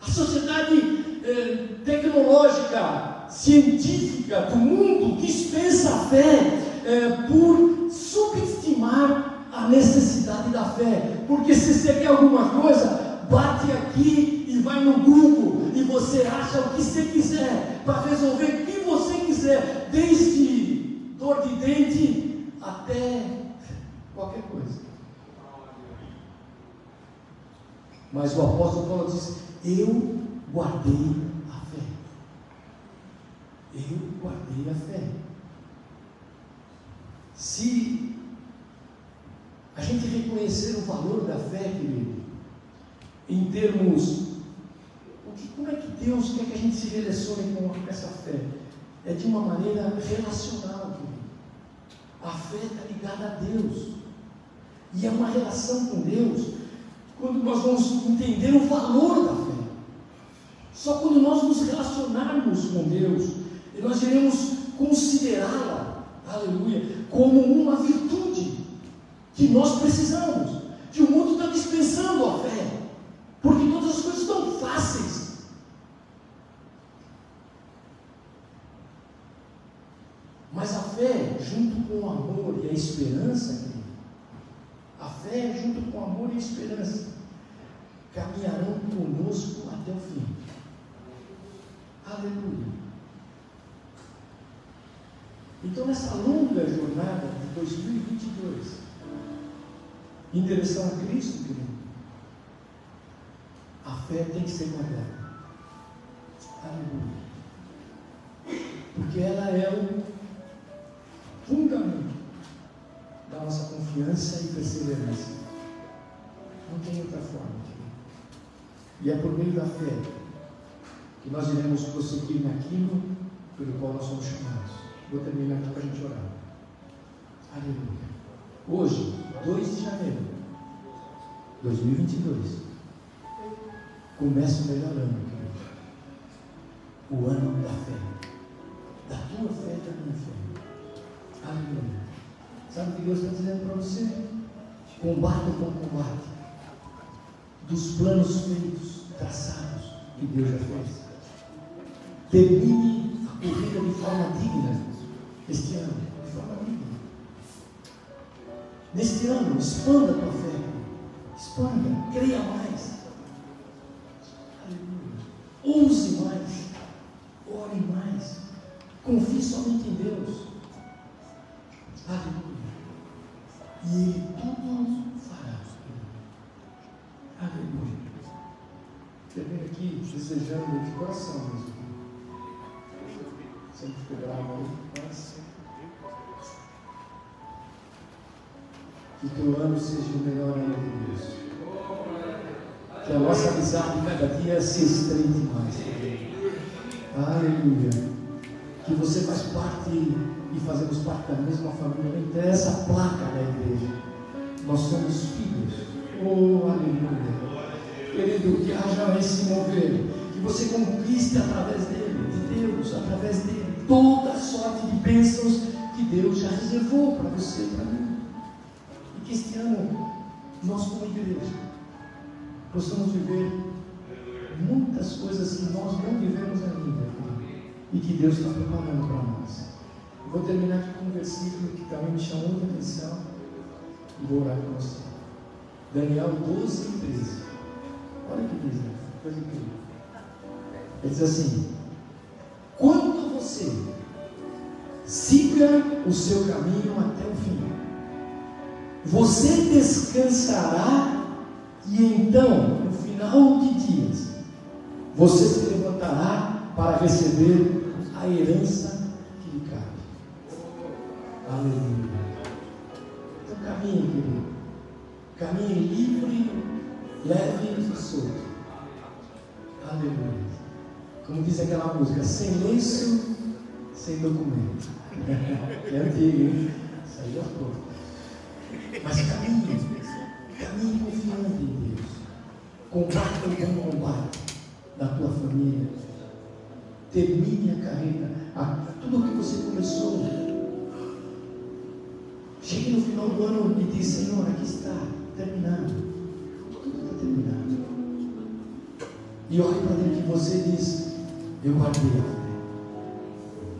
A sociedade é, tecnológica, científica do mundo dispensa a fé é, por subestimar a necessidade da fé. Porque se você quer alguma coisa, bate aqui e vai no Google e você acha o que você quiser para resolver o que você quiser, desde dor de dente até qualquer coisa. Mas o apóstolo Paulo diz: Eu guardei a fé. Eu guardei a fé. Se a gente reconhecer o valor da fé, querido, em termos. Como é que Deus quer que a gente se relacione com essa fé? É de uma maneira relacional. A fé está ligada a Deus. E é uma relação com Deus quando nós vamos entender o valor da fé. Só quando nós nos relacionarmos com Deus, nós iremos considerá-la, aleluia, como uma virtude que nós precisamos, que o mundo está dispensando a fé, porque todas as coisas estão fáceis. Mas a fé, junto com o amor e a esperança, a fé, junto com o amor e a esperança, caminharão conosco até o fim. Aleluia. Então, nessa longa jornada de 2022, em direção a Cristo, querido, a fé tem que ser guardada. Aleluia. Porque ela é o confiança e perseverança. Não tem outra forma. E é por meio da fé que nós iremos prosseguir naquilo pelo qual nós somos chamados. Vou terminar aqui para a gente orar. Aleluia. Hoje, 2 de janeiro de 2022, começa o melhor ano, querido. O ano da fé. Da tua fé e da minha fé. Aleluia. Sabe o que Deus está dizendo para você? Combate com combate. Dos planos feitos, traçados, que Deus já fez. Termine a corrida de forma digna este ano, de forma digna. Neste ano, expanda a tua fé. Expanda, creia mais. Aleluia. Use mais. Ore mais. Confie somente em Deus. Aleluia. E Ele tudo fará. Aleluia. Termino aqui desejando de coração mesmo. Sempre fico bravo aí, mas. Que teu ano seja o melhor ano de Deus. Que a nossa amizade cada dia se estreite mais. Aleluia. Que você faz parte e fazemos parte da mesma família. Não interessa a placa da igreja. Nós somos filhos. Oh, aleluia. Querido, que haja esse mover. Que você conquiste através dele, de Deus, através dele, toda a sorte de bênçãos que Deus já reservou para você e para mim. E que este ano, nós como igreja, possamos viver muitas coisas que nós não vivemos ainda e que Deus está preparando para nós. Vou terminar aqui com um versículo que também me chamou muita atenção e vou orar com você. Daniel 12 e 13. Olha o que diz, coisa incrível. Ele diz assim: Quando você siga o seu caminho até o fim, você descansará e então, no final de dias, você se levantará para receber a herança que lhe cabe. Aleluia. Então caminhe, querido. Caminhe livre, leve e solto. Aleluia. Como diz aquela música, sem lenço, sem documento. é antigo, hein? Isso aí é pouco. Mas caminhe, caminhe confiante em Deus. Combata o bom combate da tua família. Termine a carreira, tudo o que você começou. Chegue no final do ano e diz, Senhor, aqui está, terminado. Tudo está terminado. E olhe para dentro de você e diz, eu guardei a fé.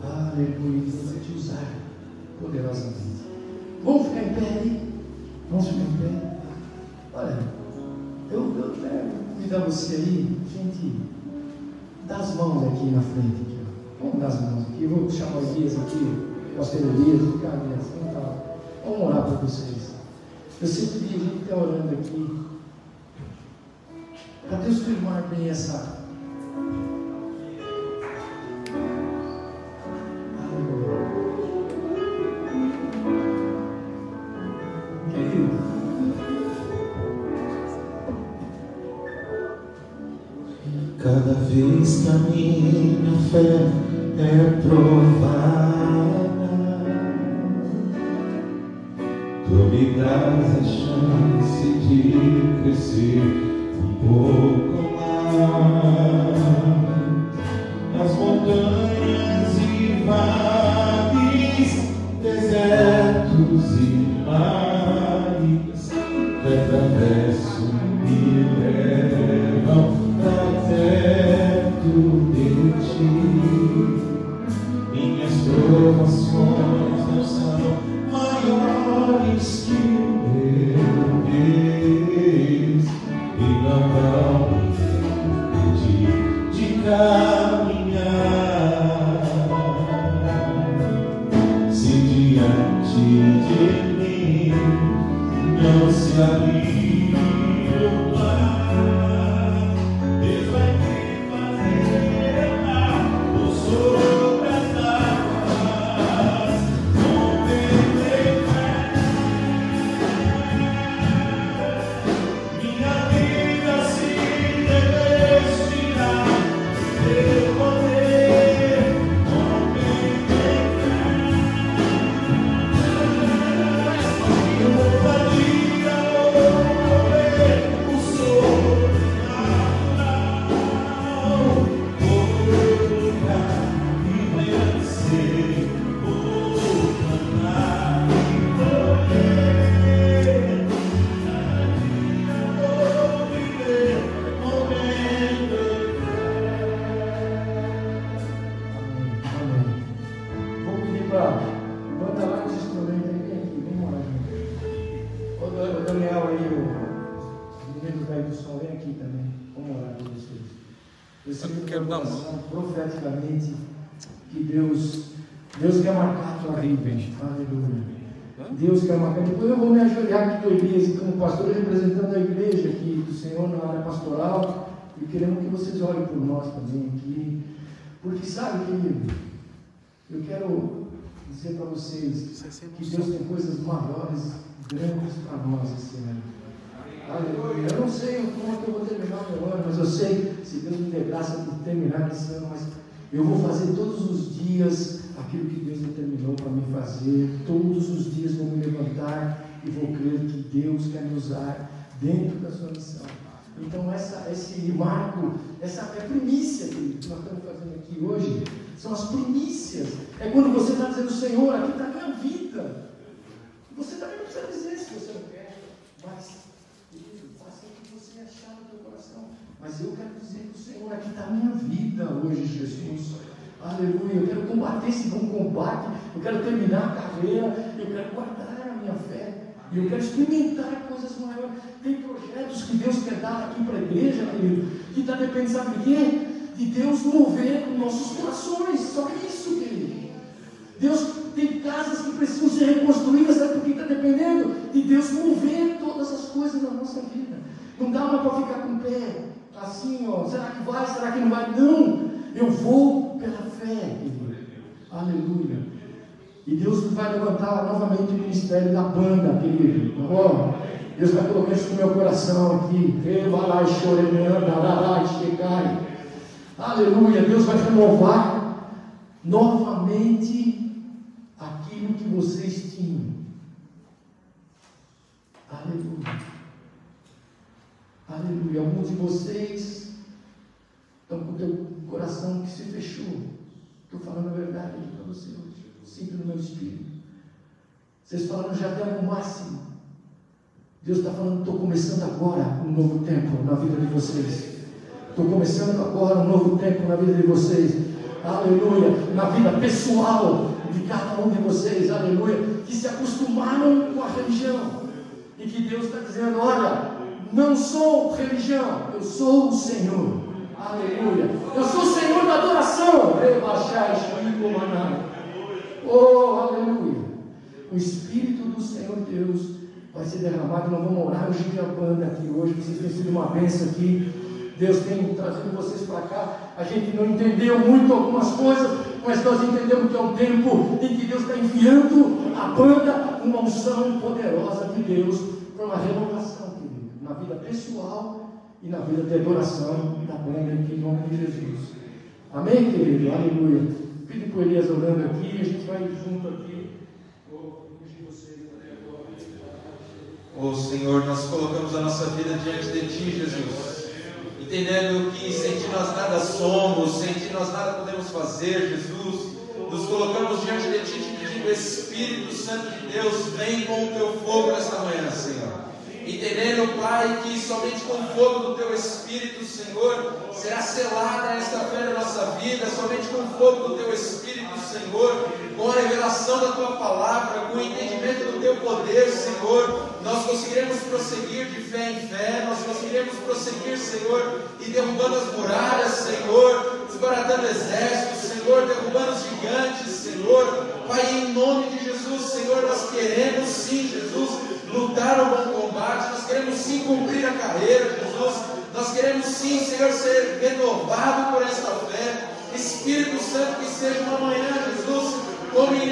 Aleluia, Deus vai te usar poderosamente. Vamos ficar em pé aí? Vamos ficar em pé? Olha, eu, quero convidar você aí, gente, dá as mãos aqui na frente. Aqui, Vamos dar as mãos aqui. Vou chamar o Elias aqui, o pastor Elias, ficar assim, tá. Vamos orar para vocês. Eu sempre vi a gente estar orando aqui. Para Deus firmar bem essa. Querido. Cada vez que a minha fé é provada, dás a chance de crescer um pouco dizer para vocês que Deus tem coisas maiores, grandes para nós esse ano. Aleluia. Eu não sei como é que eu vou terminar o meu ano, mas eu sei, se Deus me der graça de terminar esse ano, mas eu vou fazer todos os dias aquilo que Deus determinou para mim fazer. Todos os dias vou me levantar e vou crer que Deus quer me usar dentro da sua missão. Então, essa, esse marco, essa é a primícia que nós estamos fazendo aqui hoje, são as primícias. É quando você está dizendo, Senhor, aqui está a minha vida. Você também não precisa dizer se você não quer, mas, faça o que você achar no teu coração. Mas eu quero dizer que o Senhor, aqui está a minha vida hoje, Jesus. Aleluia. Eu quero combater esse bom combate. Eu quero terminar a carreira. Eu quero guardar a minha fé. E eu quero experimentar coisas maiores. Tem projetos que Deus quer dar aqui para a igreja, querido, que está dependendo, sabe de quê? De Deus mover os nossos corações. Só isso. Deus tem casas que precisam ser reconstruídas, sabe por que está dependendo? De Deus mover todas as coisas na nossa vida. Não dá mais para ficar com o pé assim, ó. Será que vai? Será que não vai? Não! Eu vou pela fé. Aleluia. E Deus vai levantar novamente o ministério da banda, querido. Oh, Deus vai colocar isso no meu coração aqui. Aleluia. Deus vai renovar novamente vocês tinham. Aleluia. Aleluia. Alguns de vocês estão com o teu coração que se fechou. Estou falando a verdade aqui para você hoje. Sinto no meu espírito. Vocês falaram já até o máximo. Deus está falando, estou começando agora um novo tempo na vida de vocês. Estou começando agora um novo tempo na vida de vocês. Aleluia. Na vida pessoal de cada um de vocês. Aleluia. Que se acostumaram com a religião. E que Deus está dizendo: olha, não sou religião, eu sou o Senhor. Aleluia. Eu sou o Senhor da adoração. Oh, aleluia. O Espírito do Senhor Deus vai ser derramado. Nós vamos orar hoje a banda aqui hoje. Vocês têm sido uma bênção aqui. Deus tem trazido vocês para cá. A gente não entendeu muito algumas coisas, mas nós entendemos que é um tempo em que Deus está enviando a banda uma unção poderosa de Deus para uma renovação, na vida pessoal e na vida de adoração da banda em nome de Jesus. Amém, querido? Aleluia. Pede o Elias orando aqui, a gente vai junto aqui. Oh Senhor, nós colocamos a nossa vida diante de Ti, Jesus. Entendendo que sem Ti nós nada somos, sem Ti nós nada podemos fazer, Jesus. Nos colocamos diante de Ti, te pedindo, Espírito Santo de Deus, vem com o Teu fogo. Entendendo, Pai, que somente com o fogo do Teu Espírito, Senhor, será selada esta fé na nossa vida, somente com o fogo do Teu Espírito, Senhor, com a revelação da Tua palavra, com o entendimento do Teu poder, Senhor, nós conseguiremos prosseguir de fé em fé, nós conseguiremos prosseguir, Senhor, e derrubando as muralhas, Senhor, desbaratando exércitos, Senhor, derrubando os gigantes, Senhor, Pai, em nome de Jesus, Senhor, nós queremos sim, Jesus, lutar o bom combate, nós queremos sim cumprir a carreira, Jesus, nós queremos sim, Senhor, ser renovado por esta fé, Espírito Santo, que seja uma manhã, Jesus, como em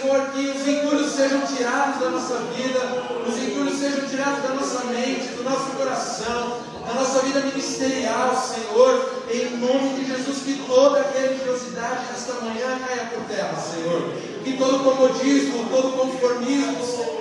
Senhor, que os entulhos sejam tirados da nossa vida, os entulhos sejam tirados da nossa mente, do nosso coração, da nossa vida ministerial, Senhor, em nome de Jesus, que toda religiosidade desta manhã caia por terra, Senhor, que todo comodismo, todo conformismo, Senhor,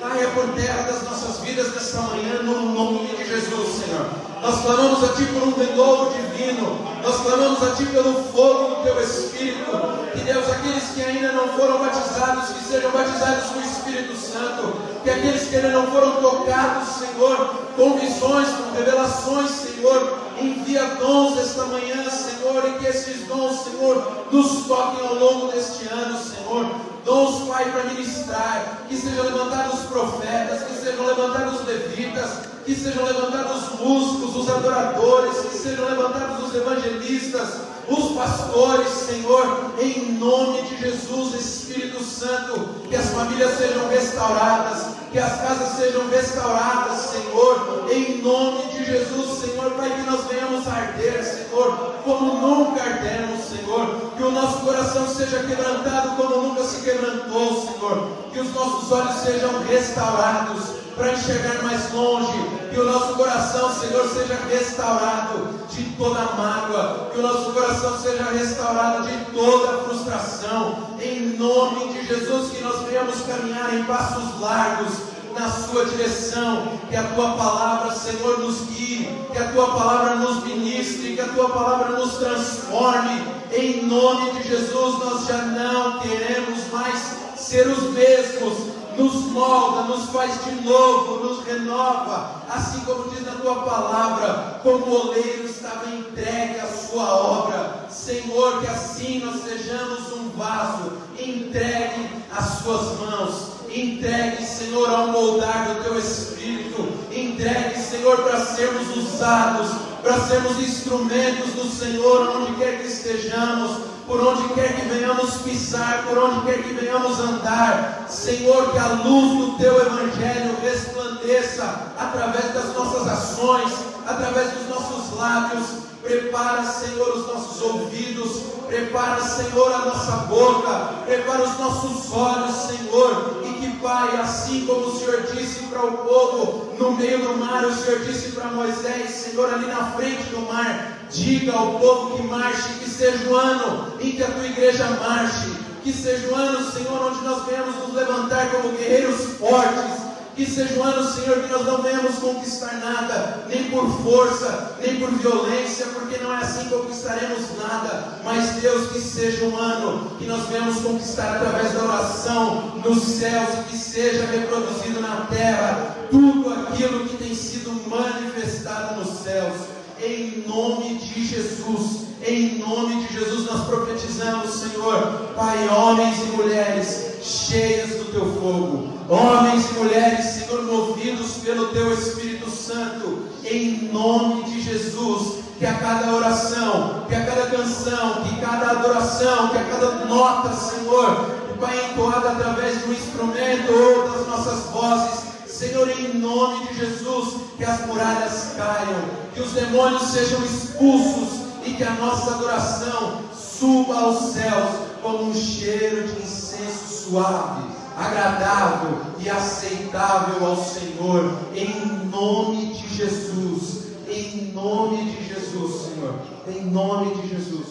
caia por terra das nossas vidas nesta manhã, no nome de Jesus, Senhor. Nós clamamos a Ti por um renovo divino, nós clamamos a Ti pelo fogo do Teu Espírito, que Deus, aqueles que ainda não foram batizados, que sejam batizados com o Espírito Santo, que aqueles que ainda não foram tocados, Senhor, com visões, com revelações, Senhor, envia dons esta manhã, Senhor, e que esses dons, Senhor, nos toquem ao longo deste ano, Senhor. Dons, Pai, para ministrar, que sejam levantados profetas, que sejam levantados levitas, que sejam levantados os músicos, os adoradores, que sejam levantados os evangelistas, os pastores, Senhor, em nome de Jesus, Espírito Santo, que as famílias sejam restauradas, que as casas sejam restauradas, Senhor, em nome de Jesus, Senhor, para que nós venhamos arder, Senhor, como nunca ardemos, Senhor, que o nosso coração seja quebrantado como nunca se quebrantou, Senhor, que os nossos olhos sejam restaurados para enxergar mais longe, que o nosso coração, Senhor, seja restaurado de toda mágoa, que o nosso coração seja restaurado de toda frustração, em nome de Jesus, que nós venhamos caminhar em passos largos na sua direção, que a tua palavra, Senhor, nos guie, que a tua palavra nos ministre, que a tua palavra nos transforme, em nome de Jesus, nós já não queremos mais ser os mesmos, nos molda, nos faz de novo, nos renova, assim como diz na tua palavra, como o oleiro estava entregue à sua obra. Senhor, que assim nós sejamos um vaso entregue às suas mãos, entregue, Senhor, ao moldar do teu espírito, entregue, Senhor, para sermos usados, para sermos instrumentos do Senhor, onde quer que estejamos por onde quer que venhamos pisar, por onde quer que venhamos andar, Senhor, que a luz do Teu Evangelho resplandeça através das nossas ações, através dos nossos lábios, Prepara, Senhor, os nossos ouvidos. Prepara, Senhor, a nossa boca. Prepara os nossos olhos, Senhor. Pai, assim como o Senhor disse para o povo no meio do mar, o Senhor disse para Moisés, Senhor, ali na frente do mar, diga ao povo que marche, que seja o ano em que a tua igreja marche. Que seja o ano, Senhor, onde nós venhamos nos levantar como guerreiros fortes que seja um ano, Senhor, que nós não venhamos conquistar nada, nem por força, nem por violência, porque não é assim que conquistaremos nada. Mas, Deus, que seja um ano que nós venhamos conquistar através da oração nos céus e que seja reproduzido na terra tudo aquilo que tem sido manifestado nos céus. Em nome de Jesus. Em nome de Jesus nós profetizamos, Senhor, Pai, homens e mulheres cheias do teu fogo, homens e mulheres, Senhor, movidos pelo teu Espírito Santo, em nome de Jesus, que a cada oração, que a cada canção, que cada adoração, que a cada nota, Senhor, Pai, entoada através do instrumento ou das nossas vozes, Senhor, em nome de Jesus, que as muralhas caiam, que os demônios sejam expulsos e que a nossa adoração suba aos céus como um cheiro de incenso suave, agradável e aceitável ao Senhor, em nome de Jesus, em nome de Jesus, Senhor, em nome de Jesus.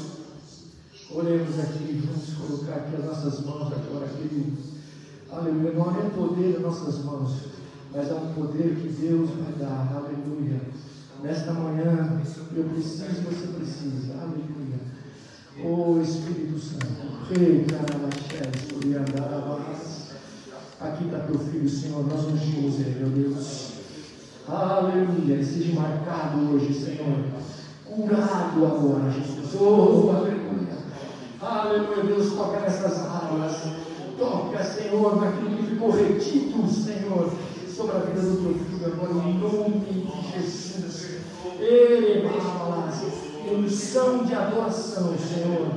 Oremos aqui, vamos colocar aqui as nossas mãos agora, queridos. Aleluia. Não é poder nas nossas mãos, mas é um poder que Deus vai dar. Aleluia. Nesta manhã, eu preciso, você precisa. Aleluia. Oh Espírito Santo. Rei, Aqui está teu filho, Senhor. Nós ungimos ele, meu Deus. Aleluia. Seja marcado hoje, Senhor. Curado agora, Jesus. Oh, aleluia. Aleluia. Deus, toca nessas áreas. Toca, Senhor, naquilo que ficou retido, Senhor sobre a vida do teu filho agora, em nome de Jesus. Ele fala, unção de adoração, Senhor.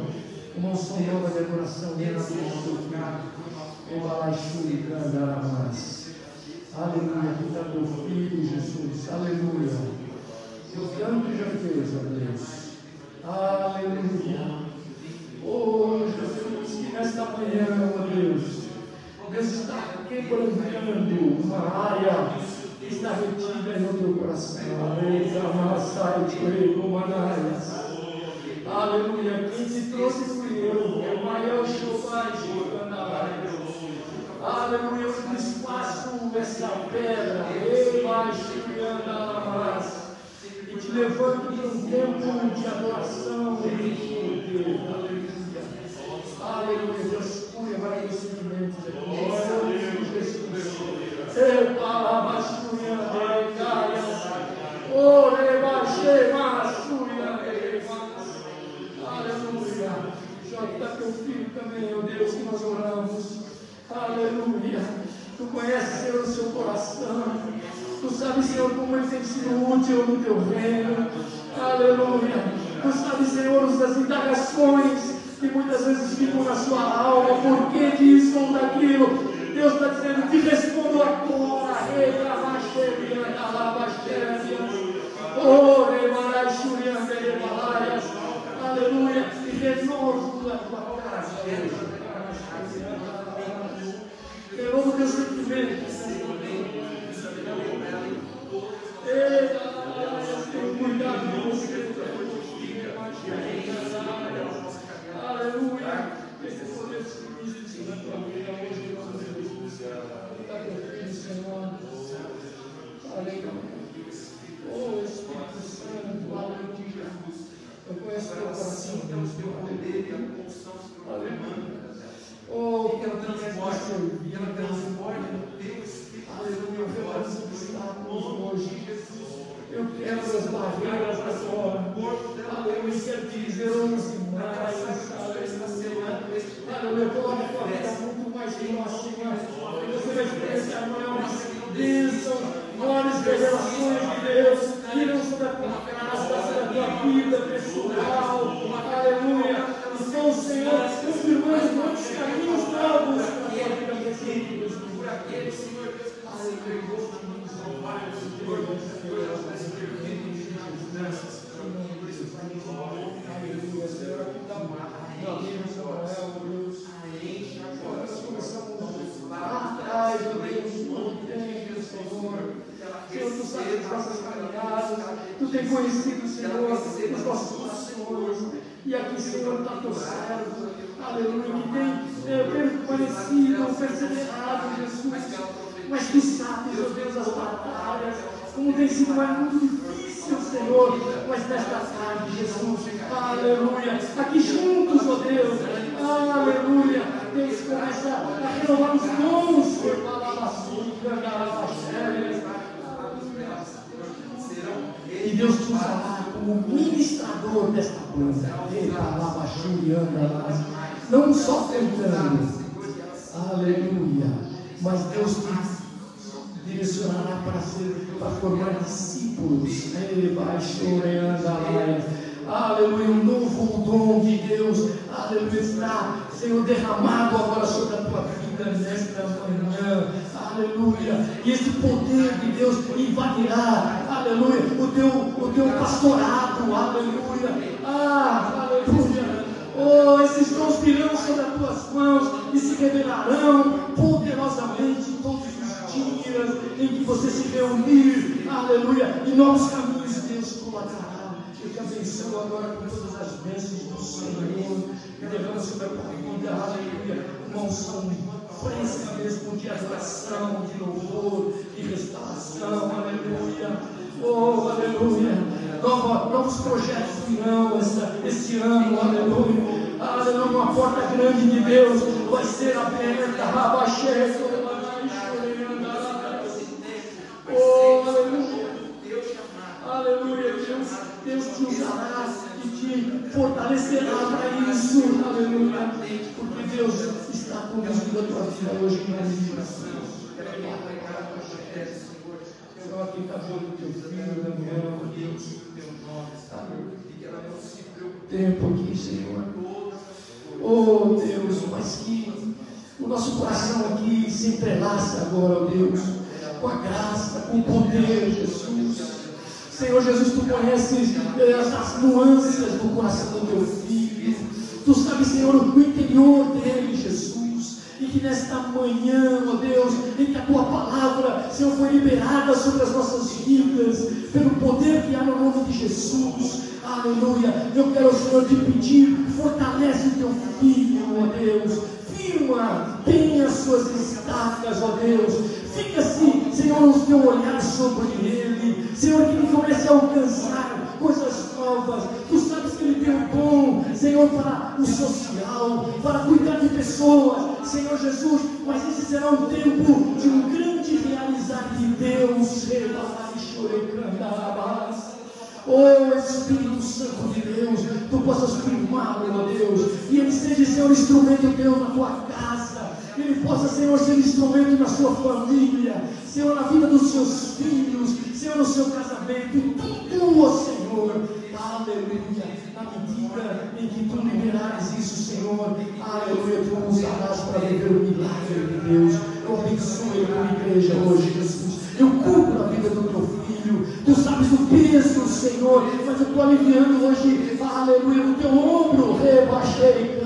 Uma unção de adoração dentro do teu filho. Aleluia, aqui está teu filho, Jesus. Aleluia. O tanto já fez, ó Deus. Aleluia. Oh, Jesus, que nesta manhã, ó Deus, Deus está quebrantando uma área que está retida no teu coração. Aleluia. Quem te trouxe fui eu. É o maior Jeová Aleluia. Eu desfaço essa pedra. E te levanto para um tempo de adoração e de poder. Aleluia. Aleluia. Deus, cura vários sentimentos aqui. Aleluia. Já está teu filho também, ó Deus, que nós oramos. Aleluia. Tu conheces, Senhor, o seu coração. Tu sabes, Senhor, como ele tem sido útil no teu reino. Aleluia. Tu sabes, Senhor, das indagações que muitas vezes ficam na sua alma. Por que disso ou daquilo? Deus está dizendo, te respondo agora. Aleluia. E renovo da tua casa. Renovo teu sentimento. Eita, tenha cuidado você. Aleluia. Esse poder se na tua vida hoje, em nome de Jesus. Está teu filho, Senhor. Aleluia. Oh, Espírito Santo, aleluia. Eu conheço teu coração, Deus, teu poder. Oh, que ela transborde, e ela transborde no teu Espírito. Aleluia. Eu quero os obstáculos hoje. Eu quebro as barreiras da fora. Aleluia. Quero te dizer, onze mais. Aleluia. Aleluia. Coloque a tua vida muito mais próxima. Você vai experienciar maiores bênçãos, maiores revelações de Deus. Que não são da casa, da vida pessoal. Aleluia. Então, Senhor, confirmando muitos caminhos novos na tua vida. Por aquele, Senhor, Aleluia. Tem conhecido, Senhor, os nossos corações. E aqui, Senhor, está teu servo, aleluia, que tem é, permanecido, perseverado, Jesus. Mas tu sabes, meu Deus, as batalhas, como tem sido mais muito difícil, Senhor. Mas nesta tarde, Jesus, aleluia, aqui juntos, ó Deus, aleluia. Deus começa a renovar os dons, Senhor, e Deus te usará como ministrador desta banda. Não só cantando, aleluia, mas Deus te direcionará para, ser, para formar discípulos. Aleluia, um novo dom de Deus, aleluia, está, Senhor, derramado agora sobre a tua vida nesta manhã aleluia. E esse poder de Deus invadirá, aleluia, o teu, o teu pastorado, aleluia. Ah, aleluia. Oh, esses dons virão sobre as tuas mãos e se revelarão poderosamente todos os dias em que você se reunir, aleluia, e novos caminhos Deus colocará. Eu te abençoo agora com todas as bênçãos do Senhor. E derrama sobre a tua vida, aleluia, uma unção fresca mesmo de adoração, de louvor, de restauração, aleluia. Oh, aleluia. Nova, novos projetos virão esse ano, aleluia. Aleluia. Uma porta grande de Deus vai ser aberta. Rabaxeco, Oh, aleluia. Aleluia, Deus te usará e te fortalecerá para isso. Aleluia. Porque Deus está conduzindo a tua vida hoje de Jesus. Senhor, aqui está vendo teu filho, Daniel, Deus, teu nome, Tempo aqui, Senhor. Oh Deus, mas que o nosso coração aqui se entrelaça agora, oh Deus, com a graça, com o poder, Jesus. Senhor Jesus, tu conheces eh, as nuances do coração do teu filho. Tu sabes, Senhor, o interior dele, Jesus. Que nesta manhã, ó Deus, em que a tua palavra, Senhor, foi liberada sobre as nossas vidas, pelo poder que há no nome de Jesus. Aleluia. Eu quero, Senhor, te pedir, fortalece o teu filho, ó Deus. Firma, tenha as suas estacas, ó Deus. Fica assim, Senhor, o teu olhar sobre ele. Senhor, que ele comece a alcançar coisas novas. Tu sabes que ele tem um dom, Senhor, para o social, para cuidar de pessoas, Senhor Jesus. Mas esse será um tempo de um grande realizar de Deus. Oh Espírito Santo de Deus, tu possas firmá-lo, ó Deus, e ele seja, Senhor, instrumento teu na tua casa, ele possa, Senhor, ser instrumento na sua família, Senhor, na vida dos seus filhos, Senhor, no seu casamento, tudo, Senhor, aleluia, na medida em que tu liberares isso, Senhor, aleluia, tu usarás para viver o milagre de Deus, eu abençoe a tua igreja hoje, Jesus, eu cubro a vida do teu filho, tu sabes o peso, Senhor, mas eu estou aliviando hoje, aleluia, no teu ombro, rebaixei,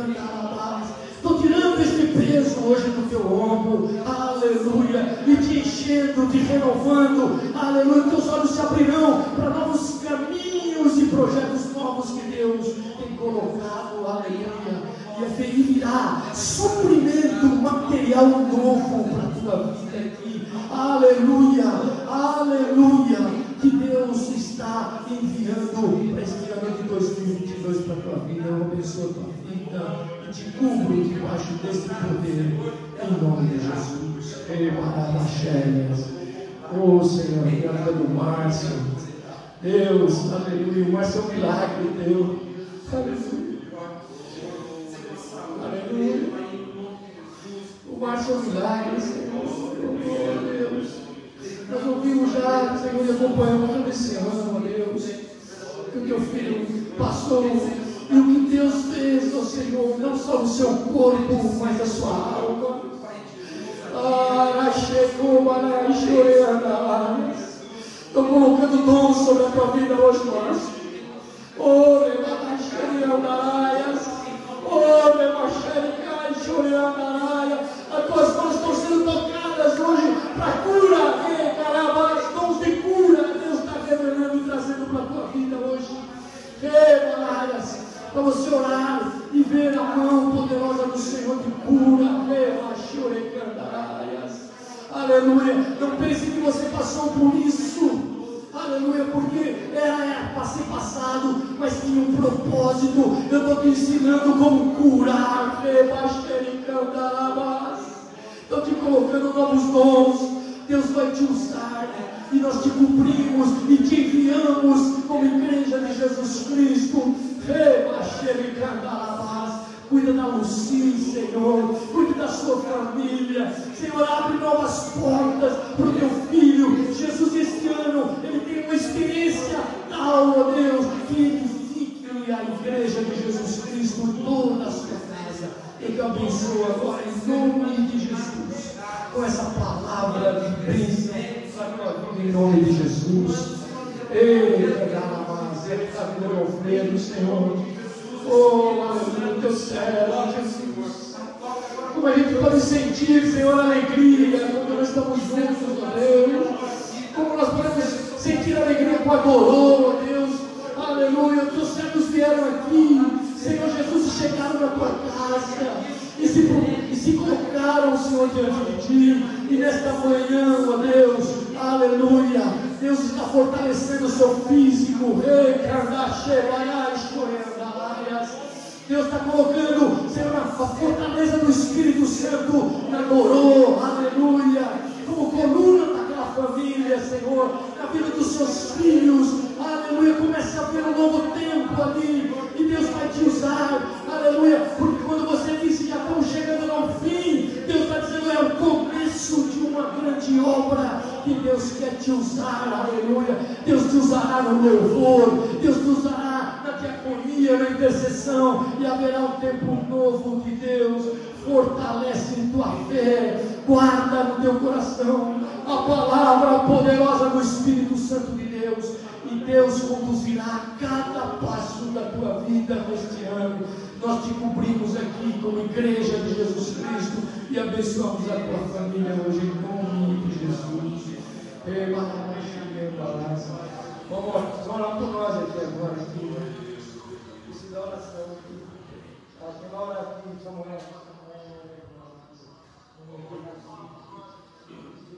Estou tirando este peso hoje do teu ombro, aleluia, e te enchendo, te renovando, aleluia. Teus olhos se abrirão para novos caminhos e projetos novos que Deus tem colocado, aleluia. E a virá. Suprimento material novo para a tua vida aqui, aleluia, aleluia. Que Deus está enviando para este ano de 2022 para a tua abençoo a tua vida te cubro debaixo desse poder, em nome de Jesus. Oh Senhor, obrigado do Márcio. Deus, aleluia. O Márcio é um milagre, Deus. Aleluia. Aleluia. O Márcio é um milagre, Senhor. Oh Deus. Nós ouvimos já, Senhor, e acompanhamos todo esse ano, Deus. Que o teu filho passou e o que Deus fez, ó Senhor, não só no seu corpo, mas a sua alma. Estou colocando dom sobre a tua vida hoje, nós. Oh, Oh, As para você orar e ver a mão poderosa do Senhor que cura. Aleluia. Não pense que você passou por isso. Aleluia, porque era, para ser passado, mas tinha um propósito. Eu estou te ensinando como curar, Estou te colocando novos dons. Deus vai te usar né? e nós te cumprimos e te enviamos como igreja de Jesus Cristo. Cuida da Lucy, Senhor. Cuida da sua família. Senhor, abre novas portas para o teu filho. Jesus, este ano, ele tem uma experiência tal, ó Deus, que edifique a igreja de Jesus Cristo, toda a sua casa. E que abençoe agora, em nome de Jesus, com essa palavra de bênção em nome de Jesus. Está vindo meu freio, Senhor. Oh, aleluia, teu servo, Jesus. Como a gente pode sentir, Senhor, alegria quando nós estamos juntos, ó Deus. Como nós podemos sentir alegria com a Dorô, ó Deus. Aleluia, teus servos vieram aqui, Senhor Jesus, e chegaram na tua casa. E se, e se colocaram, Senhor, diante de ti. E nesta manhã, ó Deus, aleluia, Deus está fortalecendo o seu físico. Ei, Deus está colocando, Senhor, a fortaleza do Espírito Santo na Gorô, aleluia, e haverá um tempo novo de Deus. Fortalece tua fé, guarda no teu coração a palavra poderosa do Espírito Santo de Deus, e Deus conduzirá cada passo da tua vida neste ano. Nós te cobrimos aqui como igreja de Jesus Cristo e abençoamos a tua família hoje em nome de Jesus. Vamos orar por nós aqui agora. Precisa da oração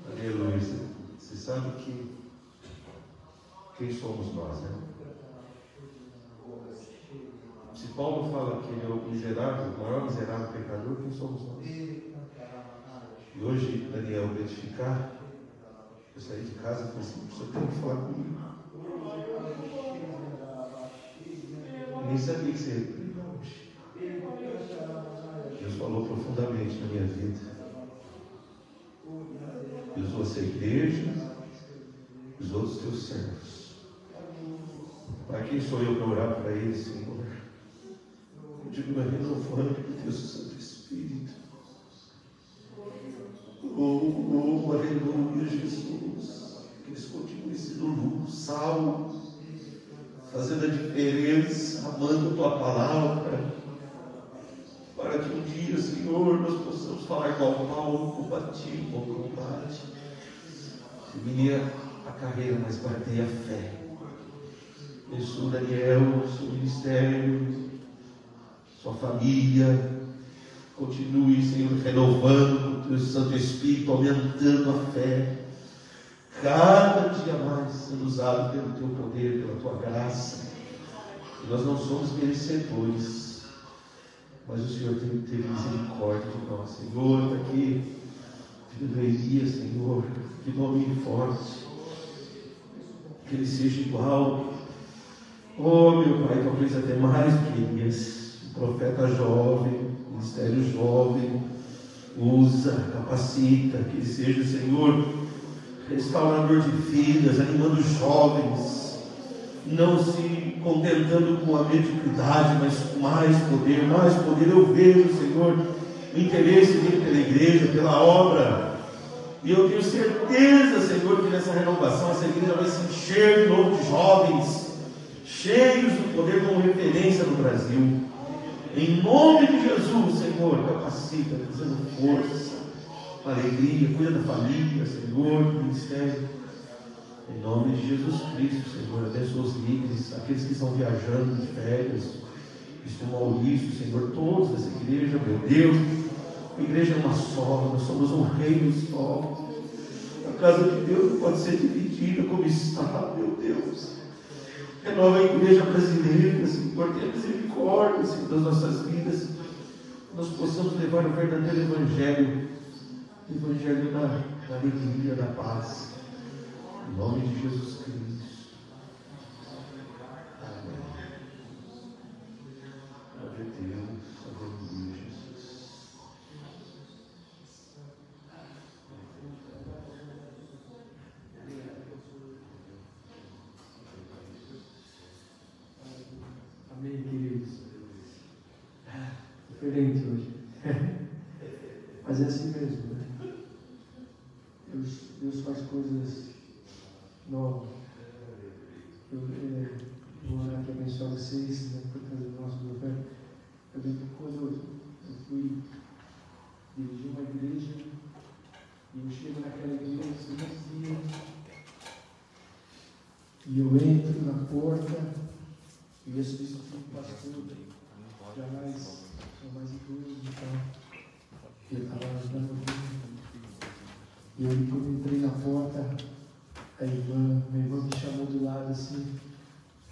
Aleluia. Você sabe que quem somos nós, né? Se Paulo fala que ele é o miserável, o maior miserável pecador, quem somos nós? E hoje, Daniel, identificar, eu saí de casa e falei assim, você tem que falar comigo. Nem sabia que você ia pregar hoje. Deus falou profundamente na minha vida. E usou essa igreja, os teus servos. Para quem sou eu para orar para eles, Senhor? Eu digo, mas renovando o teu Santo Espírito. Oh, oh, aleluia, Jesus. Que eles continuem sendo luz, sal, fazendo a diferença, amando a tua palavra. Para que um dia, Senhor, nós possamos falar igual Paulo, combati o bom combate. Terminei a carreira, mas guardei a fé. Abençoe Daniel, seu ministério, sua família. Continue, Senhor, renovando o teu Santo Espírito, aumentando a fé. Cada dia mais sendo usado pelo teu poder, pela tua graça. E nós não somos merecedores, mas o Senhor tem, teve misericórdia de nós. Senhor, está aqui, filho do Elias, Senhor, que nome forte. Que ele seja igual. Oh, meu Pai, talvez até mais que Elias, profeta jovem, ministério jovem, usa, capacita, que ele seja, Senhor, restaurador de vidas, animando jovens, não se contentando com a mediocridade, mas com mais poder, mais poder. Eu vejo, Senhor, o interesse dele pela igreja, pela obra. E eu tenho certeza, Senhor, que nessa renovação essa igreja vai se encher de novo de jovens, cheios do poder como referência no Brasil. Em nome de Jesus, Senhor, capacita, trazendo força, alegria, cuida da família, Senhor, do ministério. Em nome de Jesus Cristo, Senhor, abençoa os líderes, aqueles que estão viajando de férias, estão ao início, Senhor, todos dessa igreja, meu Deus, a igreja é uma só, nós somos um reino só. A casa de Deus não pode ser dividida como está, meu Deus. Renova a igreja brasileira, Senhor, tenha misericórdia, Senhor, das nossas vidas. Nós possamos levar o verdadeiro Evangelho, o Evangelho da, da alegria, da paz. Em nome de Jesus Cristo. Amém. Glória a Deus. Aleluia, Jesus. Amém, queridos. Diferente hoje. Mas é assim mesmo, né? Deus, Deus faz coisas novas. Eu é, vou orar para abençoar vocês, né, por causa do nosso governo. Eu lembro quando eu, eu fui dirigir uma igreja e eu chego naquela igreja vazia e eu entro na porta e esse disse que o pastor jamais sou mais idoso e tal. Ele estava E eu, entrei na porta, a irmã, minha irmã me chamou do lado assim,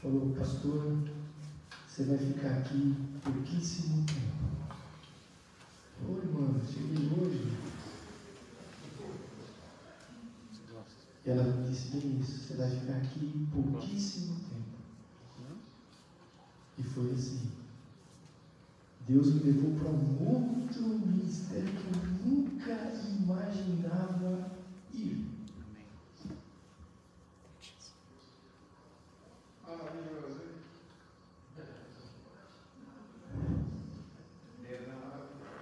falou, pastor, você vai ficar aqui pouquíssimo tempo. Oi, irmã, cheguei hoje. E ela me disse bem isso, você vai ficar aqui pouquíssimo tempo. E foi assim. Deus me levou para um outro ministério que eu nunca imaginava ir.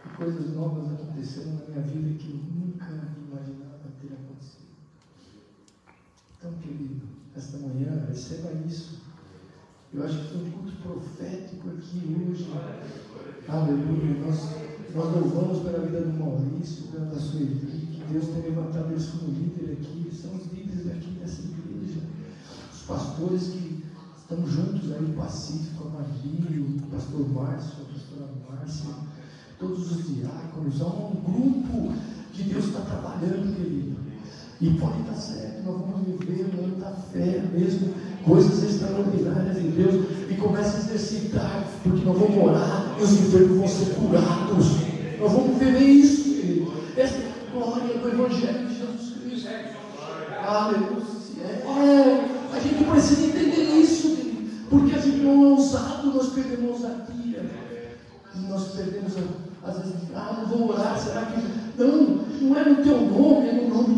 E coisas novas aconteceram na minha vida que eu nunca imaginava ter acontecido. Então, querido, esta receba isso. Eu acho que foi um culto profético aqui hoje. Aleluia. Nós, nós louvamos pela vida do Maurício, pela da sua equipe, Deus tem levantado eles como líder aqui. Eles são os líderes daqui dessa igreja. Os pastores que estão juntos aí, Pacífico, a Maria, o pastor Márcio, a pastora Márcia, todos os diáconos. Há um grupo que Deus está trabalhando, querido. E pode estar certo, nós vamos viver da fé mesmo, coisas extraordinárias em Deus, e começa a exercitar, porque nós vamos orar e os enfermos vão ser curados. Nós vamos viver isso, querido. Essa é a glória do Evangelho de Jesus Cristo. Aleluia. É, a gente precisa entender isso, querido, porque a gente não é ousado, nós perdemos a ousadia. E nós perdemos, às vezes, ah, não vou orar, será que. Não, não é no teu nome, no nome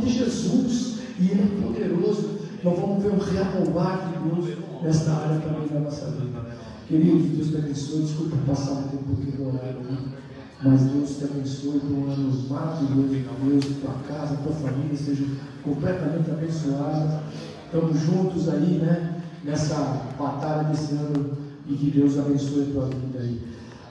de Jesus. E Ele é poderoso. Nós vamos ver um renovar de Deus nesta área também da nossa vida. Queridos, Deus te abençoe. Desculpa passar um pouquinho do horário aí. Mas Deus te abençoe por um ano maravilhoso de Deus, tua casa, tua família seja completamente abençoada. Estamos juntos aí, né? Nessa batalha desse ano e que Deus abençoe a tua vida aí.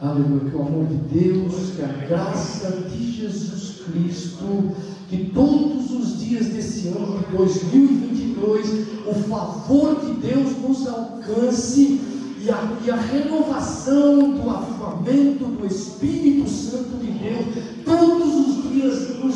Aleluia, que o amor de Deus, que a graça de Jesus Cristo, que todos os dias desse ano de 2022, o favor de Deus nos alcance e a, e a renovação do avivamento do Espírito Santo de Deus, todos os dias nos